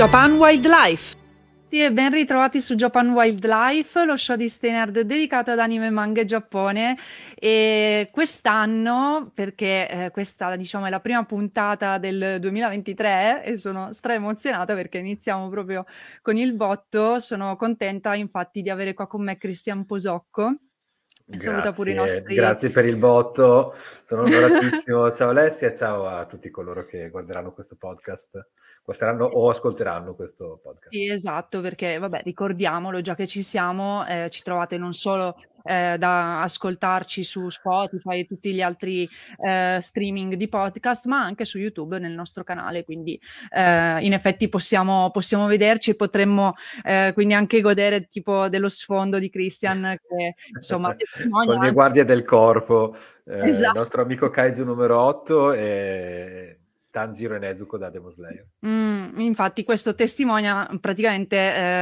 Japan Wildlife. Sì, e ben ritrovati su Japan Wildlife, lo show di Steinerd dedicato ad anime, manga e Giappone. E quest'anno, perché eh, questa diciamo è la prima puntata del 2023 e sono stra emozionata perché iniziamo proprio con il botto. Sono contenta infatti di avere qua con me Cristian Posocco. Saluta pure i nostri. Grazie per il botto, sono onoratissimo. ciao Alessia e ciao a tutti coloro che guarderanno questo podcast guarderanno o ascolteranno questo podcast. Sì, esatto, perché vabbè, ricordiamolo, già che ci siamo, eh, ci trovate non solo eh, da ascoltarci su Spotify e tutti gli altri eh, streaming di podcast, ma anche su YouTube nel nostro canale. Quindi eh, in effetti possiamo, possiamo vederci e potremmo eh, quindi anche godere tipo dello sfondo di Christian che insomma con le guardie del corpo, eh, esatto. il nostro amico Kaiju numero 8 e Tanjiro e Nezuko da Demon Slayer. Mm, infatti questo testimonia praticamente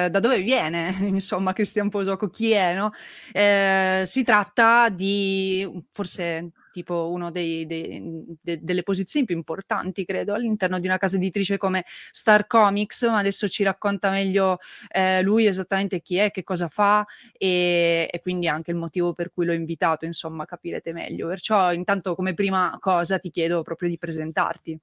eh, da dove viene, insomma, Cristian Posocco, chi è, no? Eh, si tratta di, forse tipo una de, delle posizioni più importanti, credo, all'interno di una casa editrice come Star Comics, ma adesso ci racconta meglio eh, lui esattamente chi è, che cosa fa e, e, quindi anche il motivo per cui l'ho invitato, insomma, capirete meglio. Perciò intanto come prima cosa ti chiedo proprio di presentarti.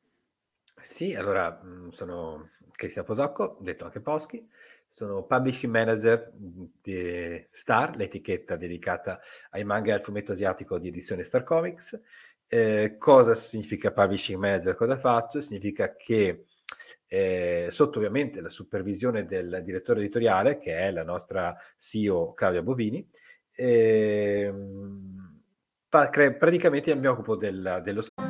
Sì, allora mhmm, sono Cristian Posocco, detto anche Poschi, sono publishing manager di Star, l'etichetta dedicata ai manga e al fumetto asiatico di edizione Star Comics. Eh, cosa significa publishing manager? Cosa faccio? Significa che eh, sotto ovviamente la supervisione del direttore editoriale, che è la nostra CEO Claudia Bovini, eh, praticamente mi occupo del, dello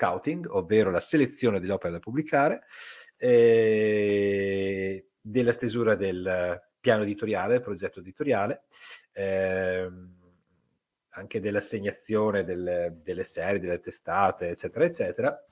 Scouting, ovvero la selezione delle opere da pubblicare, eh, della stesura del piano editoriale, progetto editoriale, eh, anche dell'assegnazione delle, delle serie, delle testate, eccetera, eccetera.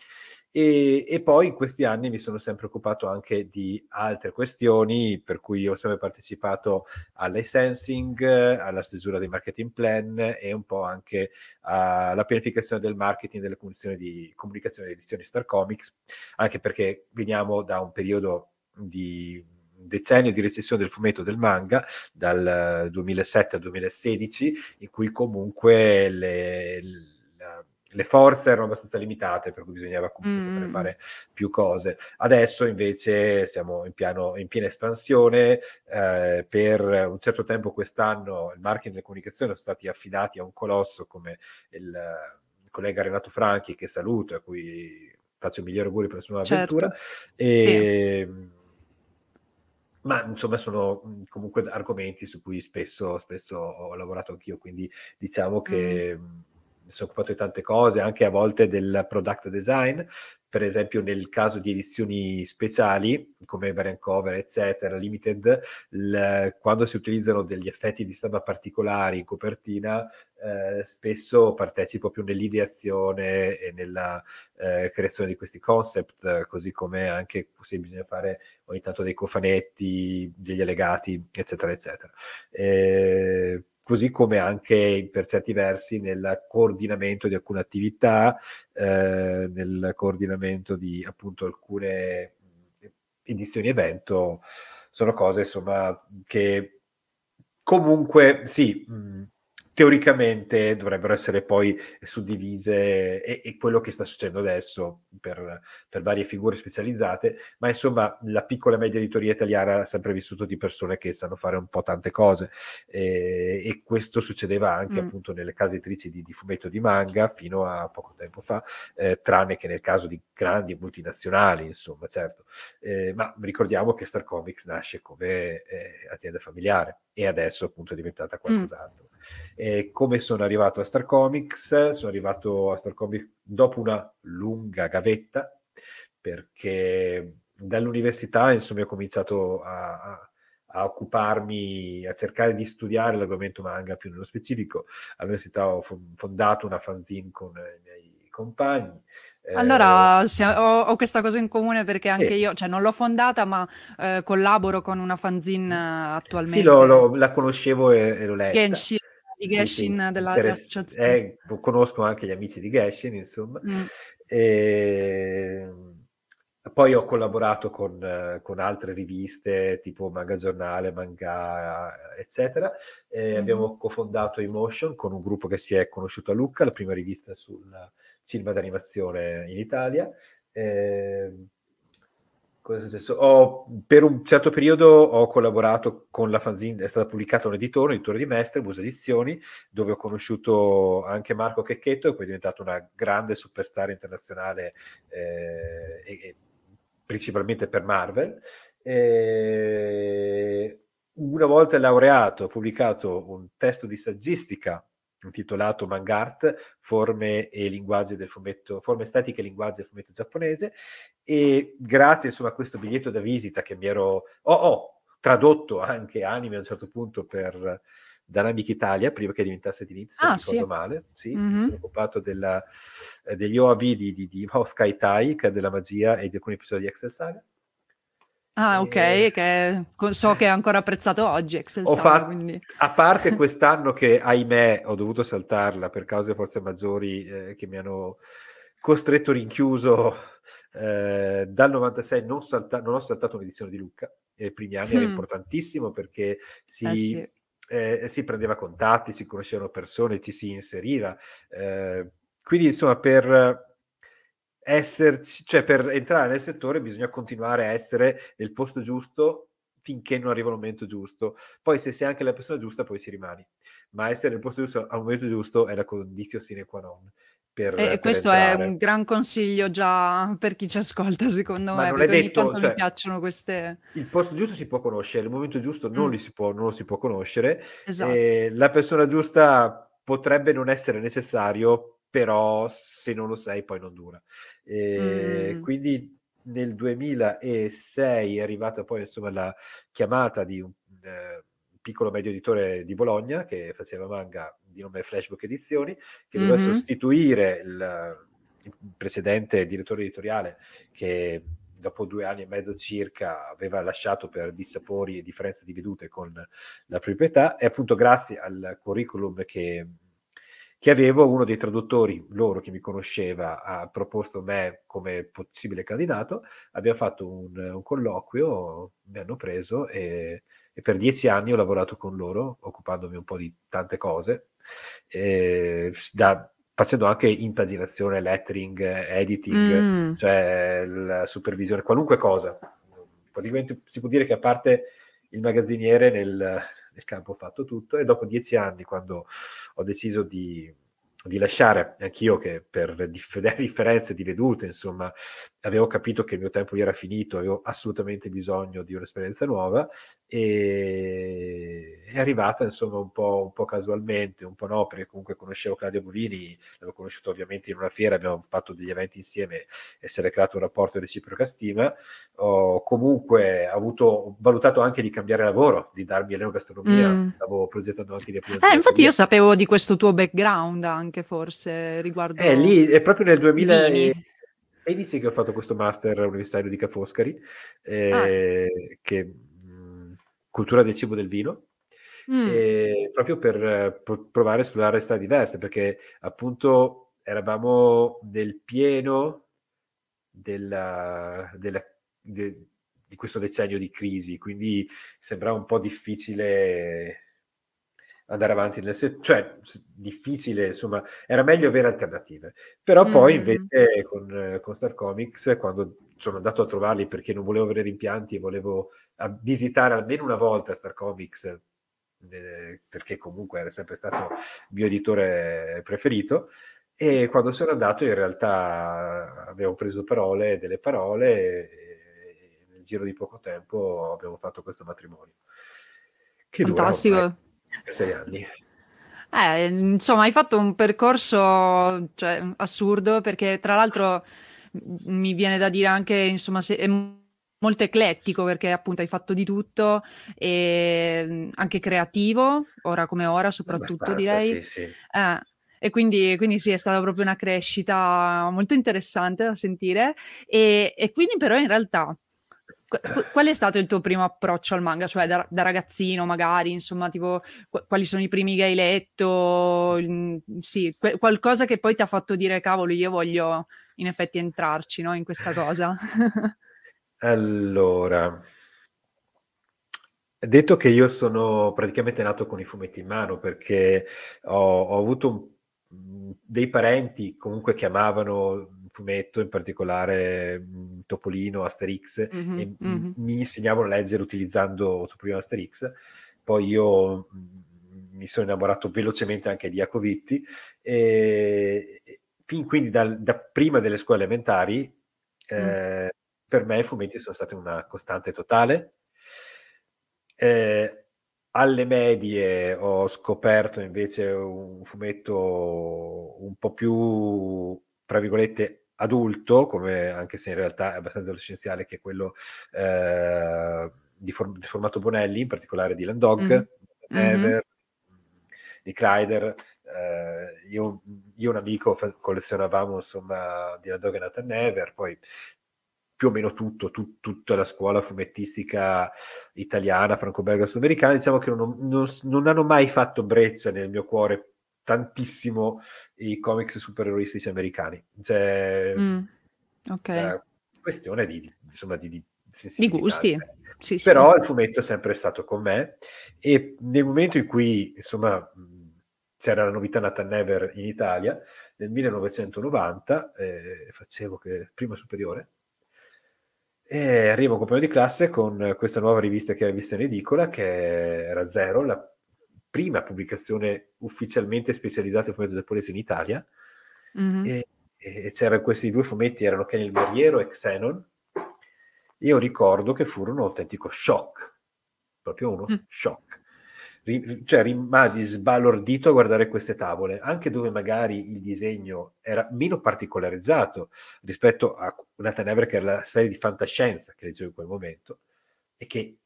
E, e, poi in questi anni mi sono sempre occupato anche di altre questioni, per cui ho sempre partecipato al licensing, alla stesura dei marketing plan e un po' anche alla pianificazione del marketing delle comunicazioni di, comunicazione di edizioni Star Comics, anche perché veniamo da un periodo di decennio di recessione del fumetto del manga dal 2007 al 2016 in cui comunque le, le forze erano abbastanza limitate, per cui bisognava comunque mm. fare più cose. Adesso invece siamo in, piano, in piena espansione, eh, per un certo tempo quest'anno il marketing e la comunicazione sono stati affidati a un colosso come il, il collega Renato Franchi, che saluto, a cui faccio i migliori auguri per la sua nuova certo. avventura. E, sì. Ma insomma sono comunque argomenti su cui spesso, spesso ho lavorato anch'io, quindi diciamo che... Mm mi sono occupato di tante cose, anche a volte del product design, per esempio nel caso di edizioni speciali come variant cover, eccetera, limited, l- quando si utilizzano degli effetti di stampa particolari in copertina, eh, spesso partecipo più nell'ideazione e nella eh, creazione di questi concept, così come anche se bisogna fare ogni tanto dei cofanetti, degli allegati, eccetera, eccetera. Eh, così come anche per certi versi nel coordinamento di alcune attività, eh, nel coordinamento di appunto alcune edizioni evento, sono cose insomma che comunque sì. Mh, teoricamente dovrebbero essere poi suddivise e, e quello che sta succedendo adesso per, per, varie figure specializzate, ma insomma la piccola e media editoria italiana ha sempre vissuto di persone che sanno fare un po' tante cose e, e questo succedeva anche mm. appunto nelle case editrici di, di fumetto di manga fino a poco tempo fa, eh, tranne che nel caso di grandi multinazionali, insomma, certo. Eh, ma ricordiamo che Star Comics nasce come eh, azienda familiare e adesso appunto è diventata mm. qualcos'altro. Mm. E come sono arrivato a Star Comics? Sono arrivato a Star Comics dopo una lunga gavetta, perché dall'università insomma ho cominciato a, a, a occuparmi, a cercare di studiare l'argomento manga più nello specifico. All'università ho fondato una fanzine con i miei compagni, allora, eh, ho, ho, questa cosa in comune perché anche sì. io, cioè non l'ho fondata, ma eh, collaboro con una fanzine attualmente. Sì, lo, lo, la conoscevo e, e l'ho letta. Genshin, di Genshin sì, sì, della interess- eh, conosco anche gli amici di Genshin, insomma. Mm. E... Poi ho collaborato con, con, altre riviste tipo Manga Giornale, Manga, eccetera. Mm. Abbiamo cofondato Emotion con un gruppo che si è conosciuto a Lucca, la prima rivista sul cinema d'animazione in Italia. Eh? Ho, per un certo periodo ho collaborato con la fanzine, è stata pubblicata un editore, un editore di Mestre, Bus Edizioni, dove ho conosciuto anche Marco Checchetto, e poi è diventato una grande superstar internazionale, eh, e principalmente per Marvel. E una volta laureato, ho pubblicato un testo di saggistica intitolato Mangart, forme e linguaggi del fumetto, forme estetiche e linguaggi del fumetto giapponese e grazie insomma a questo biglietto da visita che mi ero ho, ho tradotto anche anime a un certo punto per Dynamic Italia prima che diventasse di Nizza, ah, se ricordo sì. male, sì, mm-hmm. mi sono occupato della, eh, degli OAV di, di, di Sky Tai, che è della magia e di alcuni episodi di Excel Saga Ah, ok, e... che so che è ancora apprezzato oggi Excel ho fatto, quindi... A parte quest'anno che, ahimè, ho dovuto saltarla per cause forze maggiori eh, che mi hanno costretto rinchiuso eh, dal 96, non, salta- non, ho saltato un'edizione di Lucca. Nei primi anni mm. era importantissimo perché si... Eh sì. Eh, si prendeva contatti, si conoscevano persone, ci si inseriva. Eh, quindi, insomma, per esserci, cioè per entrare nel settore bisogna continuare a essere nel posto giusto finché non arriva il momento giusto. Poi se sei anche la persona giusta, poi si rimane. Ma essere nel posto giusto al momento giusto è la condizione sine qua non. Per, e per questo entrare. è un gran consiglio già per chi ci ascolta, secondo Ma me, non è detto, ogni cioè, mi piacciono queste... Il posto giusto si può conoscere, il momento giusto non, mm. si può, non lo si può conoscere. Esatto. la persona giusta potrebbe non essere necessario, però se non lo sei poi non dura. E mm. Quindi nel 2006 è arrivata poi insomma la chiamata di eh, piccolo medio editore di Bologna che faceva manga di nome Flashbook Edizioni, che mm-hmm. doveva sostituire il, il precedente direttore editoriale che dopo due anni e mezzo circa aveva lasciato per dissapori e differenze di vedute con la proprietà e appunto grazie al curriculum che che avevo, uno dei traduttori, loro che mi conosceva, ha proposto me come possibile candidato, abbiamo fatto un, un colloquio, mi hanno preso e, e, per dieci anni ho lavorato con loro, occupandomi un po' di tante cose, e, da, facendo anche impaginazione, lettering, editing, mm. cioè la supervisione, qualunque cosa. Praticamente si può dire che a parte il magazziniere nel, nel campo ho fatto tutto e dopo dieci anni, quando ho deciso di, di lasciare anch'io che per differenze di vedute, insomma, avevo capito che il mio tempo era finito, avevo assolutamente bisogno di un'esperienza nuova e è arrivata insomma un po', un po', casualmente, un po' no, perché comunque conoscevo Claudio Bovini, l'avevo conosciuto ovviamente in una fiera, abbiamo fatto degli eventi insieme e si era creato un rapporto di reciproca stima. Ho comunque avuto, valutato anche di cambiare lavoro, di darmi all'enogastronomia, mm. stavo progettando anche di aprire. Eh, infatti io sapevo di questo tuo background anche forse riguardo... Eh, lì è proprio nel 2000... Vini 2016 che ho fatto questo master universitario di Ca' Foscari, eh, ah. che mh, cultura del cibo del vino. Mm. proprio per provare a esplorare strade diverse, perché appunto eravamo nel pieno della, della, de, di questo decennio di crisi, quindi sembrava un po' difficile andare avanti nel senso, cioè difficile, insomma, era meglio avere alternative. Però mm. poi invece con, con Star Comics, quando sono andato a trovarli perché non volevo avere rimpianti e volevo visitare almeno una volta Star Comics, eh, perché comunque era sempre stato il mio editore preferito, e quando sono andato in realtà avevo preso parole, delle parole, e, e nel giro di poco tempo abbiamo fatto questo matrimonio. Che Fantastico. sei anni. Eh, insomma, hai fatto un percorso cioè, assurdo perché tra l'altro mi viene da dire anche, insomma, se, molto eclettico perché appunto hai fatto di tutto e anche creativo, ora come ora soprattutto direi. Sì, sì. Eh, e quindi, quindi, sì, è stata proprio una crescita molto interessante da sentire. E, e quindi, però, in realtà, qual è stato il tuo primo approccio al manga? Cioè, da, da ragazzino, magari, insomma, tipo, quali sono i primi che hai letto? Sì, qualcosa che poi ti ha fatto dire, cavolo, io voglio in effetti entrarci, no, in questa cosa. allora, detto che io sono praticamente nato con i fumetti in mano perché ho, ho avuto un dei parenti comunque chiamavano il fumetto, in particolare Topolino, Asterix, mm-hmm, e mm-hmm. mi insegnavano a leggere utilizzando Topolino Asterix. Poi io mi sono innamorato velocemente anche di Jacovitti e fin quindi dal, da prima delle scuole elementari eh, mm. Per me i fumetti sono stati una costante totale. Eh, alle medie ho scoperto invece un fumetto un po' più, tra virgolette, adulto, come, anche se in realtà è abbastanza adolescenziale, che è quello eh, di, for- di, formato Bonelli, in particolare di Landog, mm. Never, mm-hmm. di Kreider. Eh, io, io, e un amico collezionavamo insomma di Landog e Nathan Never, poi più o meno tutto, tu, tutta la scuola fumettistica italiana, franco-belga, sudamericana, diciamo che non, non, non, hanno mai fatto breccia nel mio cuore tantissimo i comics supereroristici americani. Cioè, mm, ok. Eh, questione di, insomma, di, di, di gusti. Sì, Però sì. il fumetto è sempre stato con me e nel momento in cui, insomma, c'era la novità Nathan Never in Italia, nel 1990, eh, facevo che prima superiore, e arrivo un compagno di classe con questa nuova rivista che hai visto in edicola, che era Zero, la prima pubblicazione ufficialmente specializzata in fumetto giapponese in Italia. Mm-hmm. E, e, c'erano questi due fumetti, erano Ken il Guerriero e Xenon. Io ricordo che furono un autentico shock, proprio uno mm. shock cioè rimasi sbalordito a guardare queste tavole, anche dove magari il disegno era meno particolarizzato rispetto a una Tenebra che era la serie di fantascienza che leggevo in quel momento e che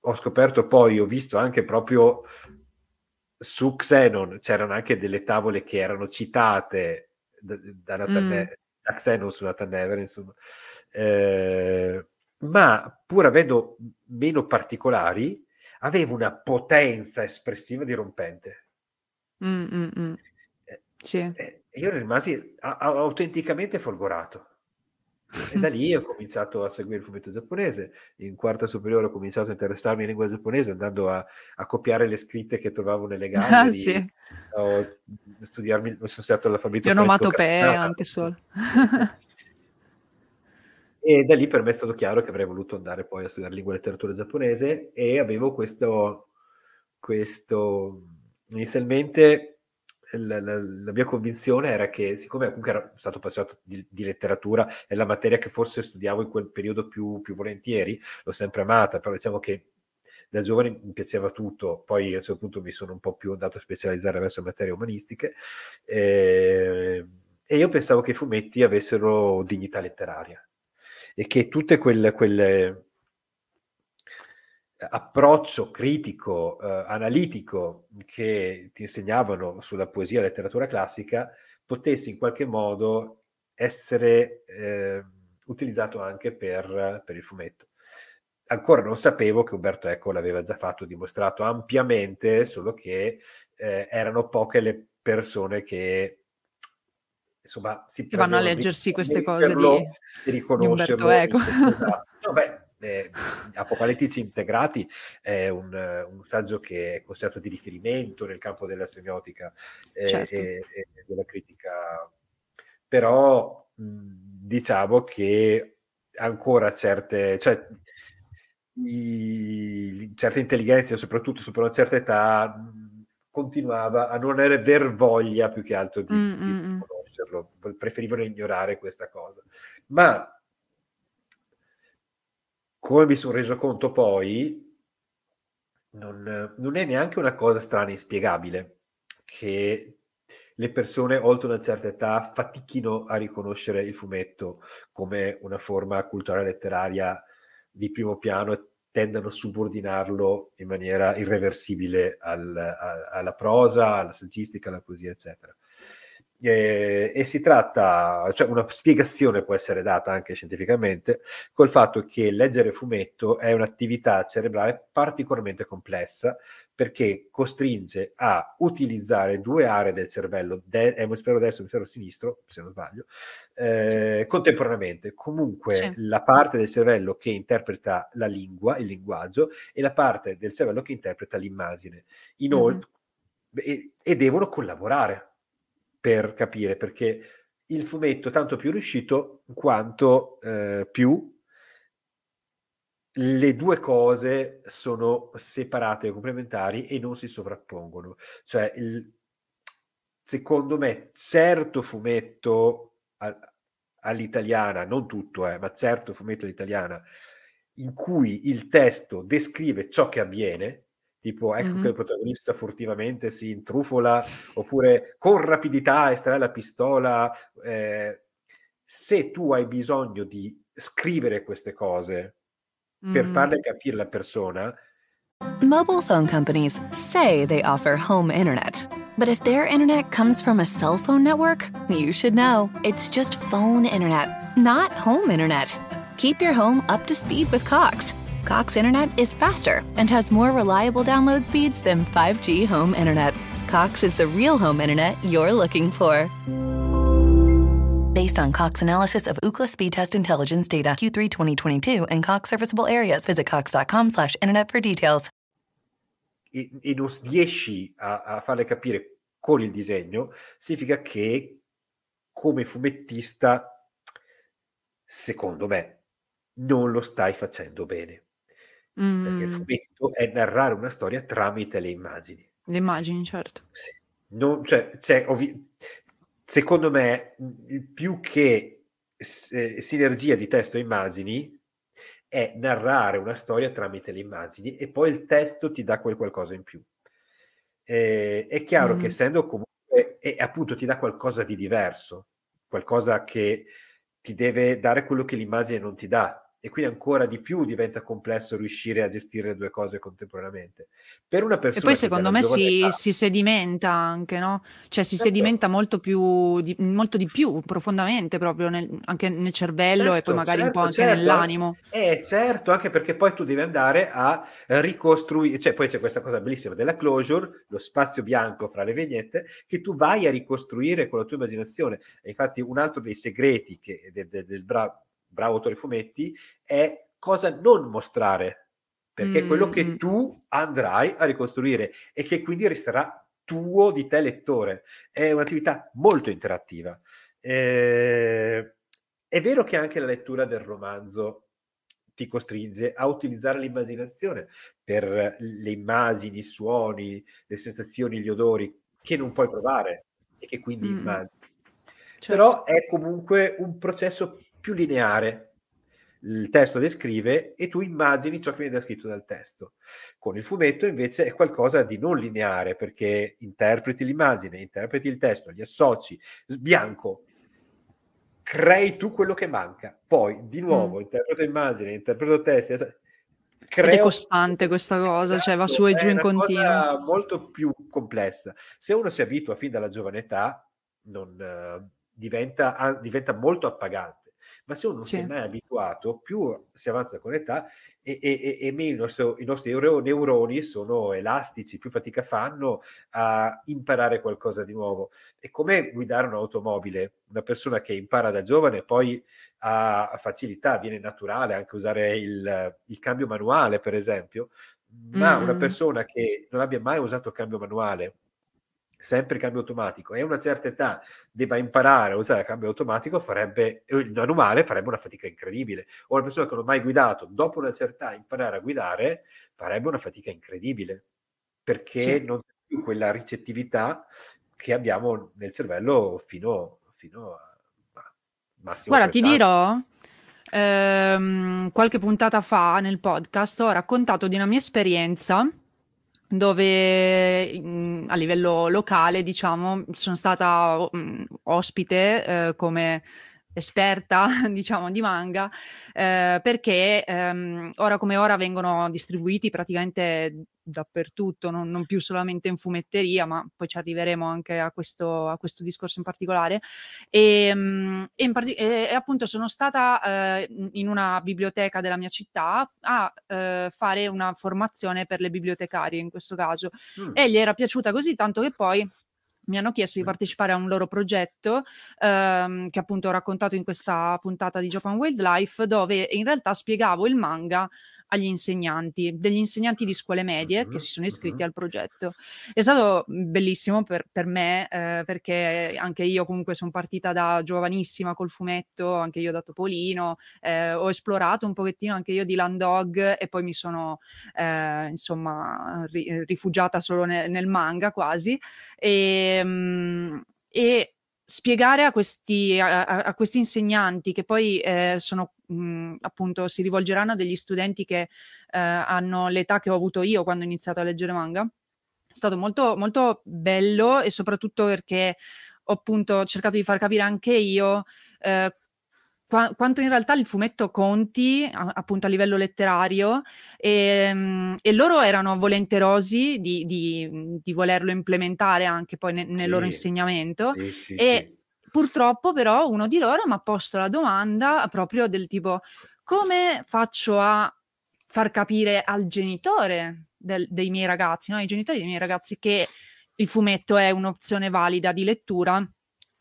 ho scoperto poi, ho visto anche proprio su Xenon, c'erano anche delle tavole che erano citate da, da, Nathan mm. da Xenon su Nathan Never, insomma. Eh, ma pur avendo meno particolari, aveva una potenza espressiva dirompente. Mm, mm, mm. Eh, sì. E io rimasi a- a- autenticamente folgorato. E da lì ho cominciato a seguire il fumetto giapponese. In quarta superiore ho cominciato a interessarmi in lingua giapponese andando a, a copiare le scritte che trovavo nelle gallerie. Ah, sì. Ho studiarmi, sono stato all'alfabeto. Le onomatopee anche solo. E da lì per me è stato chiaro che avrei voluto andare poi a studiare lingua e letteratura giapponese e avevo questo, questo inizialmente la, la, la, mia convinzione era che siccome comunque ero stato appassionato di, di, letteratura, è la materia che forse studiavo in quel periodo più, più volentieri, l'ho sempre amata, però diciamo che da giovane mi piaceva tutto, poi a un certo punto mi sono un po' più andato a specializzare verso materie umanistiche eh, e io pensavo che i fumetti avessero dignità letteraria e che tutte quelle, quelle approccio critico, eh, analitico che ti insegnavano sulla poesia e letteratura classica potesse in qualche modo essere eh, utilizzato anche per, per, il fumetto. ancora non sapevo che Umberto Eco l'aveva già fatto, dimostrato ampiamente, solo che eh, erano poche le persone che insomma si che vanno a leggersi queste cose di, di riconoscerlo. Di Eco. no, beh, eh, Apocalittici integrati è un, un, saggio che è considerato di riferimento nel campo della semiotica eh, certo. e, e, della critica, però mh, diciamo che ancora certe, cioè, i, certe intelligenze, soprattutto su una certa età, continuava a non aver voglia più che altro di, mm, di mm, conoscerlo, preferivano ignorare questa cosa. Ma come mi sono reso conto poi, non, non, è neanche una cosa strana e inspiegabile che le persone oltre una certa età fatichino a riconoscere il fumetto come una forma culturale letteraria di primo piano e tendano a subordinarlo in maniera irreversibile al, a, alla prosa, alla saggistica, alla poesia, eccetera. E, e, si tratta, cioè una spiegazione può essere data anche scientificamente col fatto che leggere fumetto è un'attività cerebrale particolarmente complessa perché costringe a utilizzare due aree del cervello, de- emisfero destro e emisfero sinistro, se non sbaglio, eh, contemporaneamente. Comunque sì. la parte del cervello che interpreta la lingua, il linguaggio, e la parte del cervello che interpreta l'immagine. Inoltre, mm-hmm. e, e devono collaborare per capire, perché il fumetto tanto più riuscito quanto eh, più le due cose sono separate e complementari e non si sovrappongono. Cioè, il, secondo me, certo fumetto all'italiana, non tutto, eh, ma certo fumetto all'italiana, in cui il testo descrive ciò che avviene, tipo ecco mm-hmm. che il protagonista furtivamente si intrufola, oppure con rapidità estrae la pistola. Eh, se tu hai bisogno di scrivere queste cose mm-hmm. per farle capire alla persona, Mobile phone companies say they offer home internet. But if their internet comes from a cell phone network, you should know. It's just phone internet, not home internet. Keep your home up to speed with Cox. Cox Internet is faster and has more reliable download speeds than 5G home internet. Cox is the real home internet you're looking for. Based on Cox analysis of Ookla speed test intelligence data Q3 2022 and Cox serviceable areas, visit cox.com/internet for details. E, e non riesci a, a farle capire con il disegno, significa che come fumettista, secondo me, non lo stai facendo bene. Mm. Perché il mm. fumetto è narrare una storia tramite le immagini. Le immagini, certo. Sì. Non, cioè, ovvi- secondo me, più che eh, sinergia di testo e immagini, è narrare una storia tramite le immagini e poi il testo ti dà quel qualcosa in più. Eh, è chiaro mm. che essendo comunque, e appunto ti dà qualcosa di diverso, qualcosa che ti deve dare quello che l'immagine non ti dà, e quindi ancora di più diventa complesso riuscire a gestire le due cose contemporaneamente. Per una persona e poi secondo me si, età... si, sedimenta anche, no? Cioè si certo. sedimenta molto, più, di, molto di più, profondamente proprio nel, anche nel cervello certo, e poi magari certo, un po' certo, anche certo. nell'animo. Eh certo, anche perché poi tu devi andare a ricostruire, cioè poi c'è questa cosa bellissima della closure, lo spazio bianco fra le vignette, che tu vai a ricostruire con la tua immaginazione. E infatti un altro dei segreti che, del, del, del bravo bravo autore fumetti, è cosa non mostrare, perché è quello che mm. tu andrai a ricostruire e che quindi resterà tuo di te lettore. È un'attività molto interattiva. Eh, è vero che anche la lettura del romanzo ti costringe a utilizzare l'immaginazione per le immagini, i suoni, le sensazioni, gli odori che non puoi provare e che quindi mm. immagini. Certo. Però è comunque un processo più lineare. Il testo descrive e tu immagini ciò che viene descritto dal testo. Con il fumetto invece è qualcosa di non lineare perché interpreti l'immagine, interpreti il testo, gli associ, sbianco, crei tu quello che manca. Poi di nuovo mm. interpreto immagine, interpreto testo. Creo... Ed è costante questa cosa, esatto, cioè va su e giù in continuo. È molto più complessa. Se uno si abitua fin dalla giovane età, non, uh, diventa, uh, diventa molto appagante ma se uno non sì. si è mai abituato, più si avanza con l'età e, e, e meno nostro, i nostri neuroni sono elastici, più fatica fanno a imparare qualcosa di nuovo. È come guidare un'automobile, una persona che impara da giovane poi ha facilità, viene naturale anche usare il, il cambio manuale, per esempio, ma mm. una persona che non abbia mai usato il cambio manuale sempre cambio automatico e a una certa età debba imparare a usare il cambio automatico, farebbe il manuale farebbe una fatica incredibile. O una persona che non ha mai guidato, dopo una certa età imparare a guidare, farebbe una fatica incredibile, perché sì. non c'è più quella ricettività che abbiamo nel cervello fino, fino a, a massimo. Guarda, ti dirò, ehm, qualche puntata fa nel podcast ho raccontato di una mia esperienza dove mh, a livello locale, diciamo, sono stata mh, ospite eh, come esperta, diciamo, di manga, eh, perché ehm, ora come ora vengono distribuiti praticamente dappertutto, non, non, più solamente in fumetteria, ma poi ci arriveremo anche a questo, a questo discorso in particolare. E, ehm, e, in part- e, e appunto sono stata eh, in una biblioteca della mia città a eh, fare una formazione per le bibliotecarie in questo caso mm. e gli era piaciuta così tanto che poi mi hanno chiesto di partecipare a un loro progetto ehm, che appunto ho raccontato in questa puntata di Japan Wildlife dove in realtà spiegavo il manga agli insegnanti, degli insegnanti di scuole medie che si sono iscritti al progetto. È stato bellissimo per, per me eh, perché anche io comunque sono partita da giovanissima col fumetto, anche io da Topolino, eh, ho esplorato un pochettino anche io di Land Dog e poi mi sono eh, insomma ri- rifugiata solo ne- nel manga quasi e, mm, e spiegare a questi, a, a questi, insegnanti che poi eh, sono mh, appunto si rivolgeranno a degli studenti che eh, hanno l'età che ho avuto io quando ho iniziato a leggere manga. È stato molto, molto bello e soprattutto perché ho appunto cercato di far capire anche io eh, qua- quanto in realtà il fumetto conti a- appunto a livello letterario e, ehm, e loro erano volenterosi di, di, di, volerlo implementare anche poi ne- nel sì, loro insegnamento sì, sì, e purtroppo però uno di loro mi ha posto la domanda proprio del tipo come faccio a far capire al genitore del, dei miei ragazzi, no? ai genitori dei miei ragazzi che il fumetto è un'opzione valida di lettura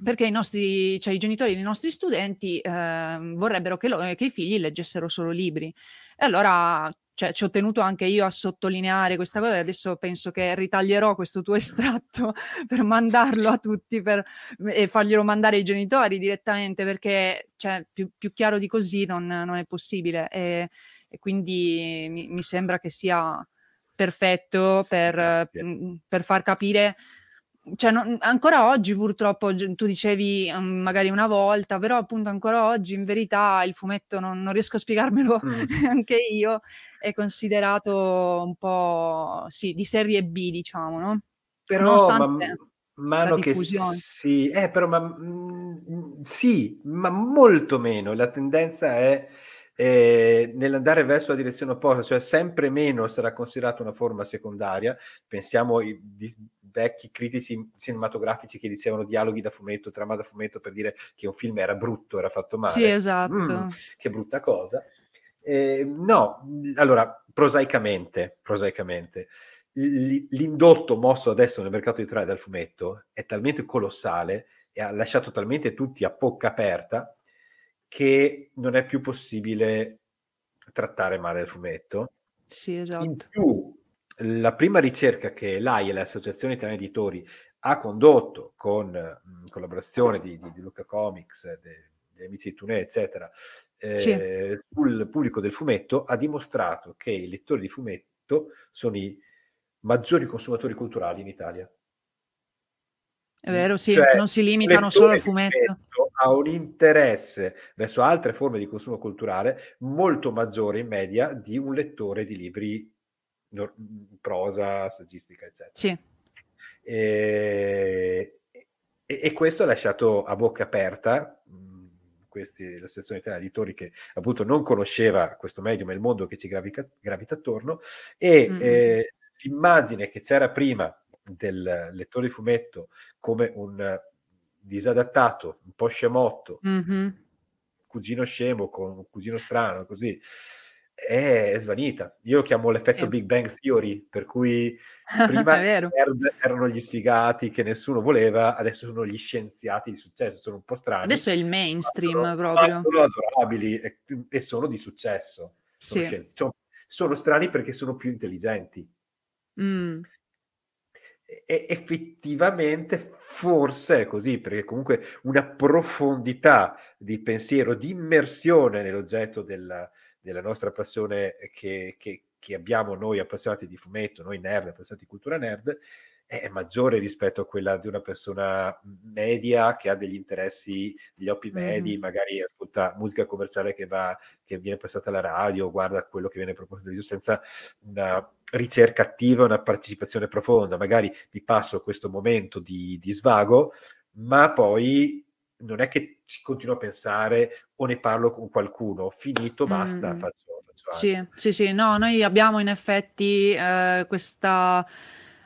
perché i, nostri, cioè i genitori dei nostri studenti eh, vorrebbero che, lo, che, i figli leggessero solo libri. E allora cioè, ci ho tenuto anche io a sottolineare questa cosa e adesso penso che ritaglierò questo tuo estratto per mandarlo a tutti per, e farglielo mandare ai genitori direttamente perché cioè, più, più, chiaro di così non, non è possibile e, e quindi mi, mi, sembra che sia perfetto per, per far capire cioè, non, ancora oggi purtroppo tu dicevi um, magari una volta, però appunto ancora oggi in verità il fumetto non, non riesco a spiegarmelo mm. neanche io, è considerato un po' sì, di serie B, diciamo, no? Però man mano che sì, eh, però ma, mh, sì, ma molto meno. La tendenza è eh, nell'andare verso la direzione opposta, cioè sempre meno sarà considerato una forma secondaria. Pensiamo di, vecchi critici cinematografici che dicevano dialoghi da fumetto, trama da fumetto per dire che un film era brutto, era fatto male. Sì, esatto. Mm, che brutta cosa. Eh, no, allora, prosaicamente, prosaicamente l'indotto mosso adesso nel mercato editoriale dal fumetto è talmente colossale e ha lasciato talmente tutti a bocca aperta che non è più possibile trattare male il fumetto. Sì, esatto. In più, la prima ricerca che l'AI, l'Associazione Italiana Editori, ha condotto con mh, collaborazione di, di, di, Luca Comics, degli amici di Tunè, eccetera, eh, sì. sul pubblico del fumetto, ha dimostrato che i lettori di fumetto sono i maggiori consumatori culturali in Italia. È vero, sì, cioè, non si limitano solo al fumetto. Ha un interesse verso altre forme di consumo culturale molto maggiore in media di un lettore di libri prosa, saggistica, eccetera. Sì. E, e, e, questo ha lasciato a bocca aperta questi, l'associazione italiana editori che appunto non conosceva questo medium e il mondo che ci gravita, gravita attorno e mm. eh, l'immagine che c'era prima del lettore di fumetto come un disadattato, un po' scemotto, mm-hmm. cugino scemo con un cugino strano, così è svanita. Io lo chiamo l'effetto sì. Big Bang Theory, per cui prima erano gli sfigati che nessuno voleva, adesso sono gli scienziati di successo, sono un po' strani. Adesso è il mainstream ma sono, proprio. Ma sono adorabili e, e, sono di successo. Sono, sì. sono, sono, strani perché sono più intelligenti. Mm. E effettivamente forse è così, perché comunque una profondità di pensiero, di immersione nell'oggetto della, della nostra passione che, che, che, abbiamo noi appassionati di fumetto, noi nerd, appassionati di cultura nerd, è maggiore rispetto a quella di una persona media che ha degli interessi, degli occhi medi, mm-hmm. magari ascolta musica commerciale che, va, che viene passata alla radio, guarda quello che viene proposto senza una ricerca attiva, una partecipazione profonda. Magari mi passo questo momento di, di svago, ma poi non è che ci continuo a pensare o ne parlo con qualcuno, finito, basta, mm. faccio, faccio sì, sì, sì, no, noi abbiamo in effetti eh, questa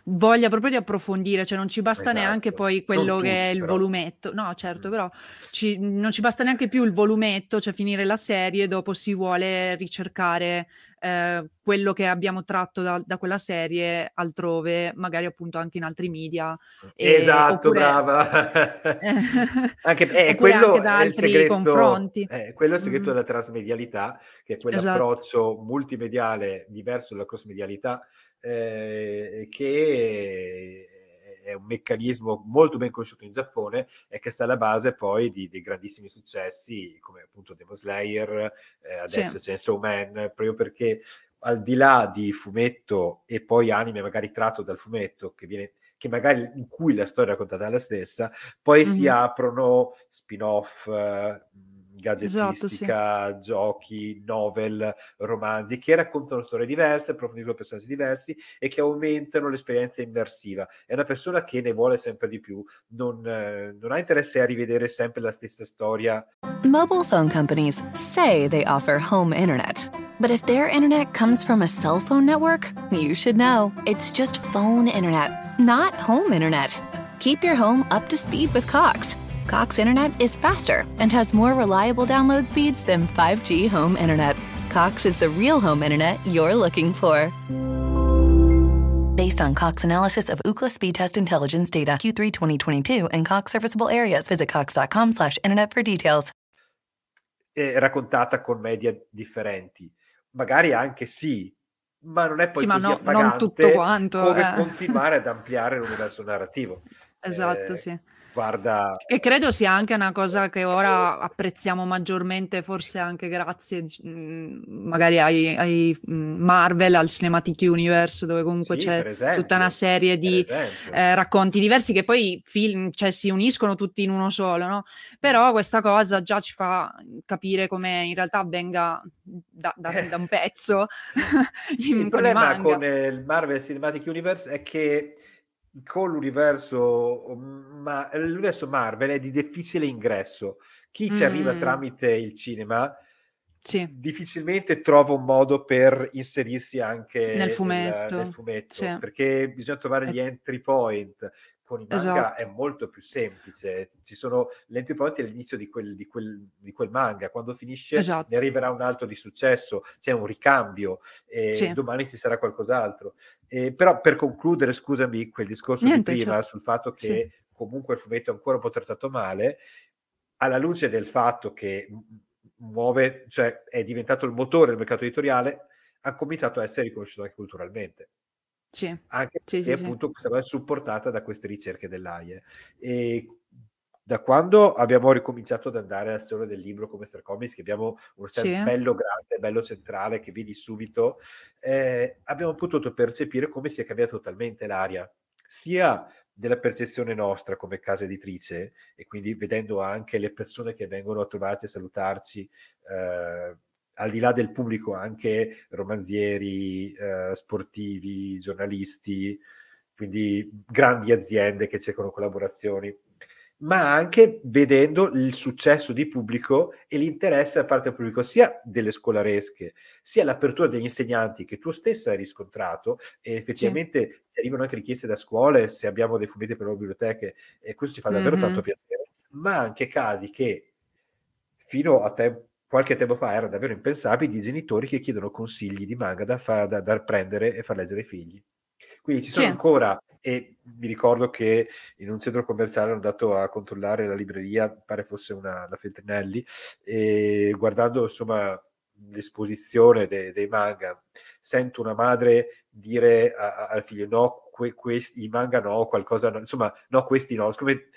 voglia proprio di approfondire, cioè non ci basta esatto. neanche poi quello tutti, che è il però. volumetto, no certo, mm. però ci, non ci basta neanche più il volumetto, cioè finire la serie, dopo si vuole ricercare eh, quello che abbiamo tratto da, da, quella serie altrove, magari appunto anche in altri media. E, esatto, oppure, brava. anche, eh, quello anche da altri segreto, confronti. Eh, quello è il segreto mm. della trasmedialità, che è quell'approccio esatto. multimediale diverso dalla crossmedialità, eh, che è un meccanismo molto ben conosciuto in Giappone e che sta alla base poi di, dei grandissimi successi come appunto Demon Slayer, eh, adesso sì. Chainsaw Man, proprio perché al di là di fumetto e poi anime magari tratto dal fumetto che viene che magari in cui la storia è raccontata è la stessa, poi mm-hmm. si aprono spin-off, eh, gadgetistica, esatto, sì. giochi, novel, romanzi che raccontano storie diverse, approfondiscono personaggi diversi e che aumentano l'esperienza immersiva. È una persona che ne vuole sempre di più, non, eh, non ha interesse a rivedere sempre la stessa storia. Mobile phone companies say they offer home internet. But if their internet comes from a cell phone network, you should know. It's just phone internet, not home internet. Keep your home up to speed with Cox. Cox Internet is faster and has more reliable download speeds than 5G home internet. Cox is the real home internet you're looking for. Based on Cox analysis of Ookla speed test intelligence data Q3 2022 and Cox serviceable areas, visit cox.com/internet for details. È raccontata con media differenti, magari anche sì, ma non è poi sì, così no, non tutto quanto, come eh. continuare ad ampliare l'universo narrativo. Esatto, eh, sì Guarda, E credo sia anche una cosa che ora apprezziamo maggiormente, forse anche grazie mhmm, magari ai, ai mhmm, Marvel, al Cinematic Universe, dove comunque sì, c'è esempio, tutta una serie di eh, racconti diversi che poi film, cioè, si uniscono tutti in uno solo, no? Però questa cosa già ci fa capire come in realtà avvenga da, da, da un pezzo. sì, il problema con il Marvel Cinematic Universe è che con l'universo, mhmm, ma l'universo Marvel è di difficile ingresso. Chi ci arriva tramite il cinema sì. difficilmente trova un modo per inserirsi anche nel fumetto, nel, nel fumetto sì. perché bisogna trovare gli entry point con i manga esatto. è molto più semplice. Ci sono l'entry point all'inizio di quel, di, quel, di quel, manga, quando finisce esatto. ne arriverà un altro di successo, c'è un ricambio e sì. domani ci sarà qualcos'altro. E, però per concludere, scusami, quel discorso Niente, di prima cioè. sul fatto che sì. comunque il fumetto è ancora un po' trattato male, alla luce del fatto che muove, cioè è diventato il motore del mercato editoriale, ha cominciato a essere riconosciuto anche culturalmente. Sì. Anche perché sì, appunto sì. questa cosa è supportata da queste ricerche dell'AIE. E da quando abbiamo ricominciato ad andare al Salone del Libro come Star Comics, che abbiamo uno stand sì. bello grande, bello centrale, che vedi subito, eh, abbiamo potuto percepire come si è cambiata totalmente l'aria, sia della percezione nostra come casa editrice, e quindi vedendo anche le persone che vengono a trovarci a salutarci, eh, al di là del pubblico anche romanzieri, eh, sportivi, giornalisti, quindi grandi aziende che cercano collaborazioni, ma anche vedendo il successo di pubblico e l'interesse da parte del pubblico sia delle scolaresche, sia l'apertura degli insegnanti che tu stessa hai riscontrato e effettivamente sì. arrivano anche richieste da scuole se abbiamo dei fumetti per le biblioteche e questo ci fa davvero mm-hmm. tanto piacere, ma anche casi che fino a te- qualche tempo fa era davvero impensabile di genitori che chiedono consigli di manga da, fa- da, da prendere e far leggere ai figli. Quindi ci sono sì. ancora, e mi ricordo che in un centro commerciale hanno dato a controllare la libreria, pare fosse una, la Feltrinelli, e guardando insomma l'esposizione de- dei manga, sento una madre dire a- a- al figlio no, que- questi, i manga no, qualcosa no, insomma no, questi no, come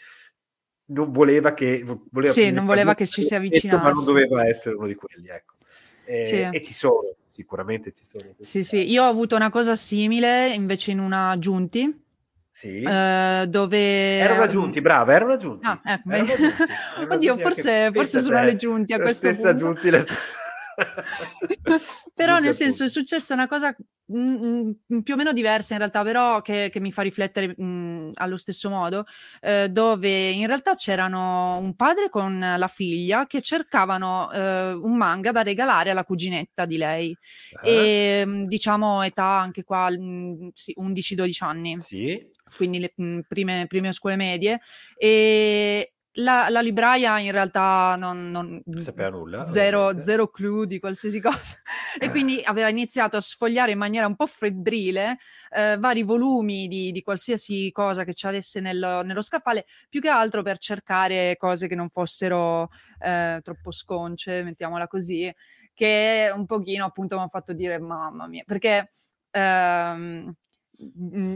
non voleva che... Voleva sì, non voleva che ci si avvicinasse. Ma non doveva essere uno di quelli, ecco. E, sì. e ci sono, sicuramente ci sono. Sì, sì, io ho avuto una cosa simile invece in una Giunti. Sì. Uh, dove erano giunti, brava, erano giunti. Ah, ecco, erano giunti. Erano Oddio, forse, forse sono le giunti a questo punto. Giunti, stessa però nel senso è successa una cosa mh, mh, più o meno diversa in realtà, però che, che mi fa riflettere mh, allo stesso modo, eh, dove in realtà c'erano un padre con la figlia che cercavano eh, un manga da regalare alla cuginetta di lei, uh-huh. e diciamo età anche qua sì, 11-12 anni. Sì. Quindi le prime, prime scuole medie, e, la, la, libraia in realtà non, non sapeva nulla, zero, zero, clue di qualsiasi cosa. E quindi aveva iniziato a sfogliare in maniera un po' febbrile eh, vari volumi di, di, qualsiasi cosa che ci avesse nel, nello scaffale, più che altro per cercare cose che non fossero eh, troppo sconce, mettiamola così, che un pochino appunto mi ha fatto dire mamma mia, perché ehm,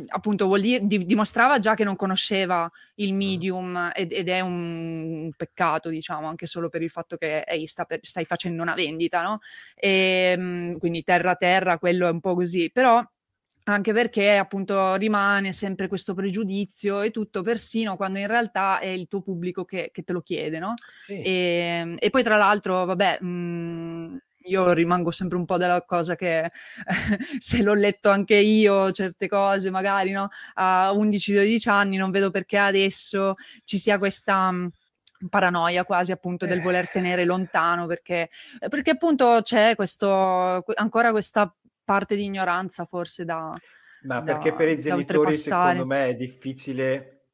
appunto vuol dire, di, dimostrava già che non conosceva il medium ed, ed, è un peccato, diciamo, anche solo per il fatto che ehi, sta per, stai facendo una vendita, no? E, ehm, quindi terra terra, quello è un po' così, però anche perché appunto rimane sempre questo pregiudizio e tutto, persino quando in realtà è il tuo pubblico che, che te lo chiede, no? Sì. E, ehm, e, poi tra l'altro, vabbè, mh, io rimango sempre un po' della cosa che se l'ho letto anche io, certe cose magari no? a 11-12 anni, non vedo perché adesso ci sia questa mm, paranoia quasi appunto del voler tenere lontano perché, perché appunto c'è questo ancora questa parte di ignoranza forse da ma perché da, per i genitori secondo me è difficile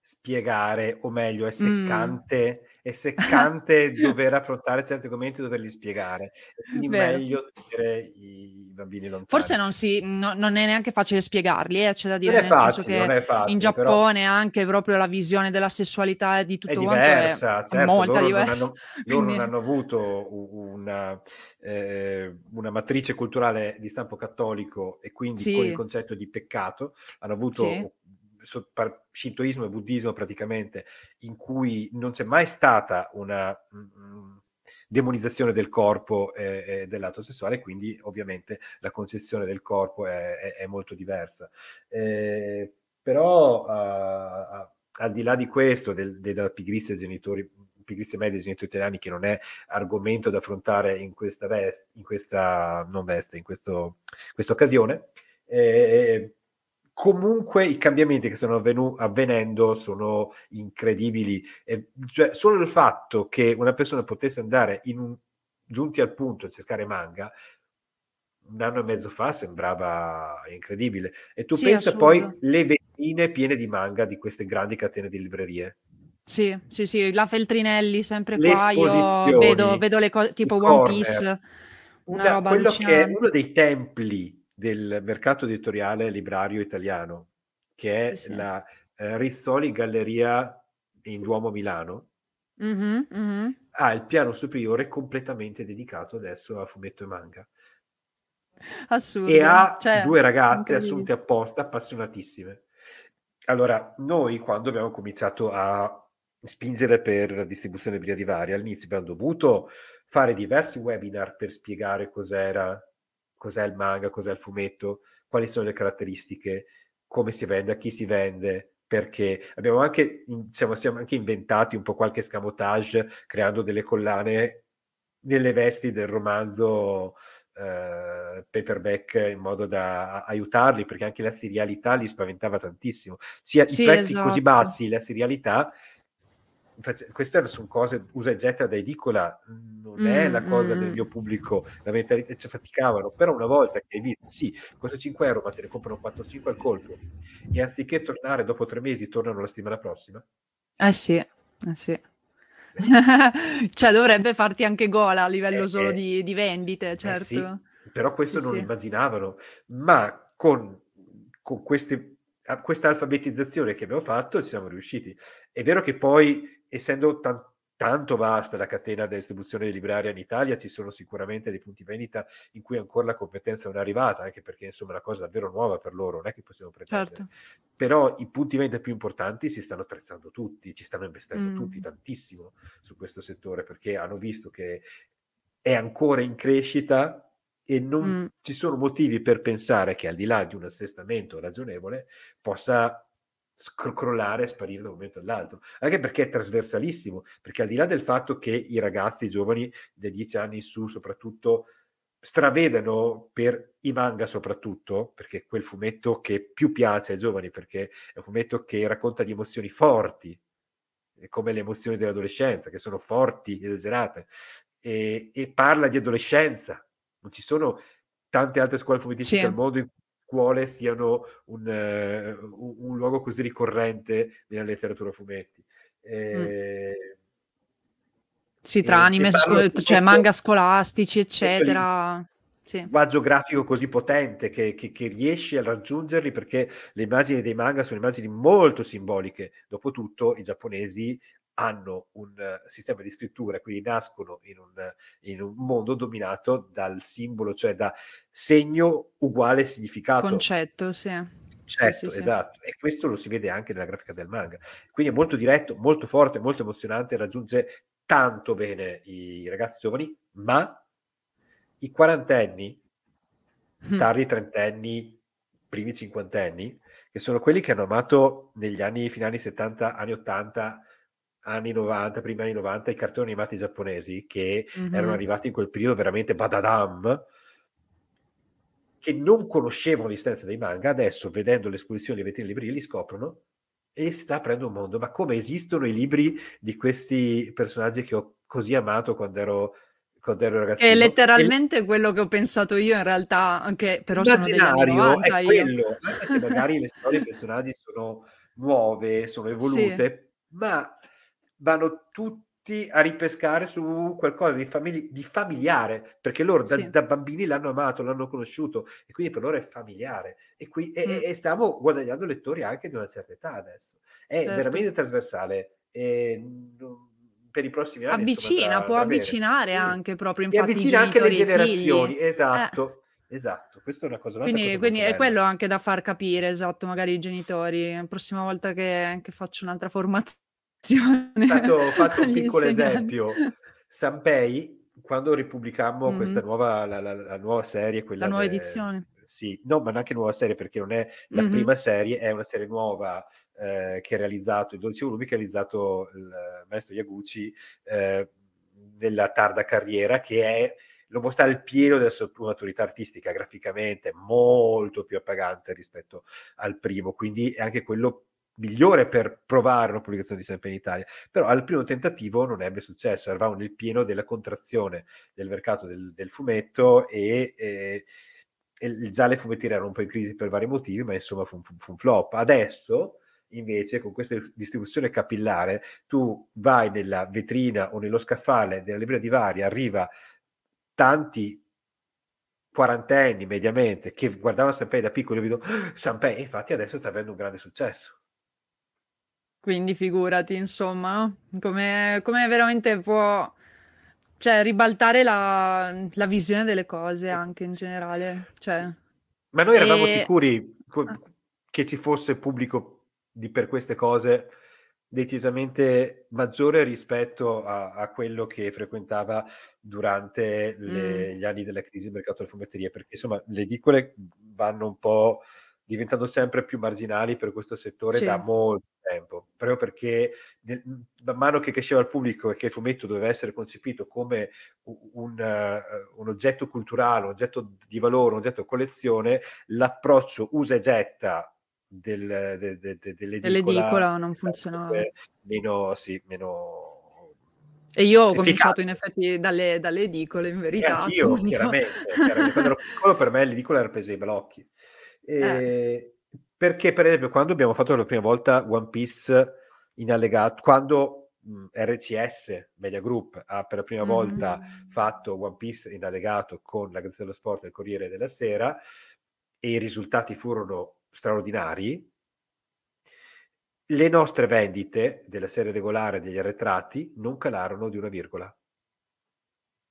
spiegare o meglio è mm. seccante mm è seccante dover affrontare certi argomenti e doverli spiegare. quindi Vero. meglio tenere i bambini lontani. Forse non, si, no, non è neanche facile spiegarli, eh, c'è da dire, nel facile, senso che facile, in Giappone però... anche proprio la visione della sessualità e di tutto è diversa, è certo, molto loro diversa. Non hanno, quindi... Loro non hanno avuto una, eh, una, matrice culturale di stampo cattolico e quindi sì. con il concetto di peccato, hanno avuto sì shintoismo e buddismo praticamente, in cui non c'è mai stata una mm, demonizzazione del corpo e, e, del lato sessuale, quindi ovviamente la concezione del corpo è, è, è molto diversa. Eh, però uh, al di là di questo, del, della pigrizia dei genitori, pigrizia media dei genitori italiani, che non è argomento da affrontare in questa veste, in questa non veste, in questa occasione, eh, comunque i cambiamenti che stanno avvenu- avvenendo sono incredibili. E, cioè, solo il fatto che una persona potesse andare un, giunti al punto a cercare manga un anno e mezzo fa sembrava incredibile. E tu sì, pensa poi le vetrine piene di manga di queste grandi catene di librerie. Sì, sì, sì, la Feltrinelli sempre qua, io vedo, vedo le cose tipo One Piece. Una, quello che è uno dei templi del mercato editoriale librario italiano, che è sì, la eh, Rizzoli Galleria in Duomo Milano, mm-hmm, mm-hmm. ha il piano superiore completamente dedicato adesso a fumetto e manga. Assurdo. E ha cioè, due ragazze assunte apposta, appassionatissime. Allora, noi quando abbiamo cominciato a spingere per la distribuzione di varia, all'inizio abbiamo dovuto fare diversi webinar per spiegare cos'era cos'è il manga, cos'è il fumetto, quali sono le caratteristiche, come si vende, a chi si vende, perché abbiamo anche, diciamo, siamo anche inventati un po' qualche scamotage creando delle collane nelle vesti del romanzo eh, paperback in modo da aiutarli, perché anche la serialità li spaventava tantissimo. Sia sì, i prezzi esatto. così bassi, la serialità queste sono cose usa e getta da edicola, non è mm, la cosa mm. del mio pubblico, la mentalità, cioè, faticavano, però una volta che hai visto, sì, costa 5 euro, ma te ne comprano 4-5 al colpo, e anziché tornare dopo tre mesi, tornano la settimana prossima. Eh sì, eh sì. cioè dovrebbe farti anche gola a livello Eh, solo eh, di, di vendite, eh certo. sì, però questo Sì, non sì. immaginavano, ma con, con queste, questa alfabetizzazione che abbiamo fatto ci siamo riusciti. È vero che poi, essendo tan- tanto vasta la catena di distribuzione di libraria in Italia, ci sono sicuramente dei punti vendita in cui ancora la competenza non è arrivata, anche perché insomma è una cosa davvero nuova per loro, non è che possiamo pretendere. Certo. Però i punti vendita più importanti si stanno attrezzando tutti, ci stanno investendo Mm. tutti tantissimo su questo settore perché hanno visto che è ancora in crescita e non Mm. ci sono motivi per pensare che al di là di un assestamento ragionevole possa crollare e sparire da un momento all'altro, anche perché è trasversalissimo, perché al di là del fatto che i ragazzi i giovani dai 10 anni in su soprattutto stravedano per i manga soprattutto, perché è quel fumetto che più piace ai giovani, perché è un fumetto che racconta di emozioni forti, come le emozioni dell'adolescenza, che sono forti, esagerate, e, e parla di adolescenza. Non ci sono tante altre scuole fumettistiche Sì. al mondo in cui scuole siano un, eh, un- luogo così ricorrente nella letteratura fumetti. Eh, Sì, e- tra anime, e parlo sco- di cioè manga scolastici, eccetera. Sì. linguaggio grafico così potente che, che, che riesci a raggiungerli perché le immagini dei manga sono immagini molto simboliche. Dopotutto i giapponesi hanno un eh, sistema di scrittura, quindi nascono in un, in un mondo dominato dal simbolo, cioè da segno uguale significato. Concetto, sì. Certo, sì, sì. esatto, e questo lo si vede anche nella grafica del manga. Quindi è molto diretto, molto forte, molto emozionante, raggiunge tanto bene i ragazzi giovani, ma i quarantenni, Mm. tardi trentenni, primi cinquantenni, che sono quelli che hanno amato negli anni fino anni 70, anni 80, anni 90, primi anni 90, i cartoni animati giapponesi che Mhm. erano arrivati in quel periodo veramente badadam, che non conoscevano l'esistenza dei manga, adesso vedendo l'esposizione dei vetrine libri li scoprono e si sta aprendo un mondo. Ma come esistono i libri di questi personaggi che ho così amato quando ero, quando ero ragazzino? È E letteralmente quello che ho pensato io in realtà, anche però sono degli anni l'immaginario 90 è quello, anche se magari le storie dei personaggi sono nuove, sono evolute, ma vanno tutti a ripescare su qualcosa di, famili- di familiare, perché loro da, Sì. da bambini l'hanno amato, l'hanno conosciuto e quindi per loro è familiare e, qui, e- Mm. e stiamo guadagnando lettori anche di una certa età adesso. È Certo. veramente trasversale e per i prossimi anni insomma, Avvicina, da- può da avere. avvicinare Sì. anche proprio E infatti i avvicina anche le genitori e i figli. generazioni, Eh. esatto. Esatto, questa è una cosa, Quindi, cosa quindi è quello anche da far capire, esatto, magari i genitori. La prossima volta che, che faccio un'altra formazione Faccio, faccio un piccolo esempio. Sanpei, quando ripubblicammo Mhm. questa nuova, la, la- la nuova serie, quella La nuova de- edizione. Sì, no, ma neanche nuova serie perché non è la Mhm. prima serie, è una serie nuova eh, che ha realizzato, i 12 volumi che ha realizzato il maestro Yaguchi eh, nella tarda carriera, che è lo mostra il pieno della sua maturità artistica, graficamente molto più appagante rispetto al primo, quindi è anche quello migliore per provare una pubblicazione di sempre in Italia, però al primo tentativo non ebbe successo, eravamo nel pieno della contrazione del mercato del, del fumetto e, e- e già le fumettiere erano un po' in crisi per vari motivi, ma insomma fu un, fu un flop. Adesso invece con questa distribuzione capillare tu vai nella vetrina o nello scaffale della libreria di Varia, arriva tanti quarantenni mediamente che guardavano Sanpei da piccolo e vedo Sanpei, infatti adesso sta avendo un grande successo. Quindi figurati, insomma, come, come veramente può, cioè, ribaltare la, la visione delle cose anche in generale. Cioè, Ma noi eravamo E- sicuri Ah. che ci fosse pubblico di, per queste cose decisamente maggiore rispetto a, a quello che frequentava durante le- gli anni della crisi del mercato delle fumetterie, perché insomma le edicole vanno un po' diventando sempre più marginali per questo settore Sì. da molto tempo, proprio perché nel- man mano che cresceva il pubblico e che il fumetto doveva essere concepito come un, eh, un oggetto culturale, un oggetto di valore, un oggetto collezione, l'approccio usa e getta del, de- de- de- dell'edicola, non è stato funzionava. Meno, sì, meno... E io ho cominciato in effetti dalle, dalle edicole, in E verità. anch'io, appunto. chiaramente, chiaramente. Quando ero piccolo per me l'edicola era presa ai balocchi. Eh. Perché, per esempio, quando abbiamo fatto la prima volta One Piece in allegato, quando RCS Media Group ha per la prima mm-hmm. volta fatto One Piece in allegato con la Gazzetta dello Sport e il Corriere della Sera e i risultati furono straordinari. Le nostre vendite della serie regolare degli arretrati non calarono di una virgola.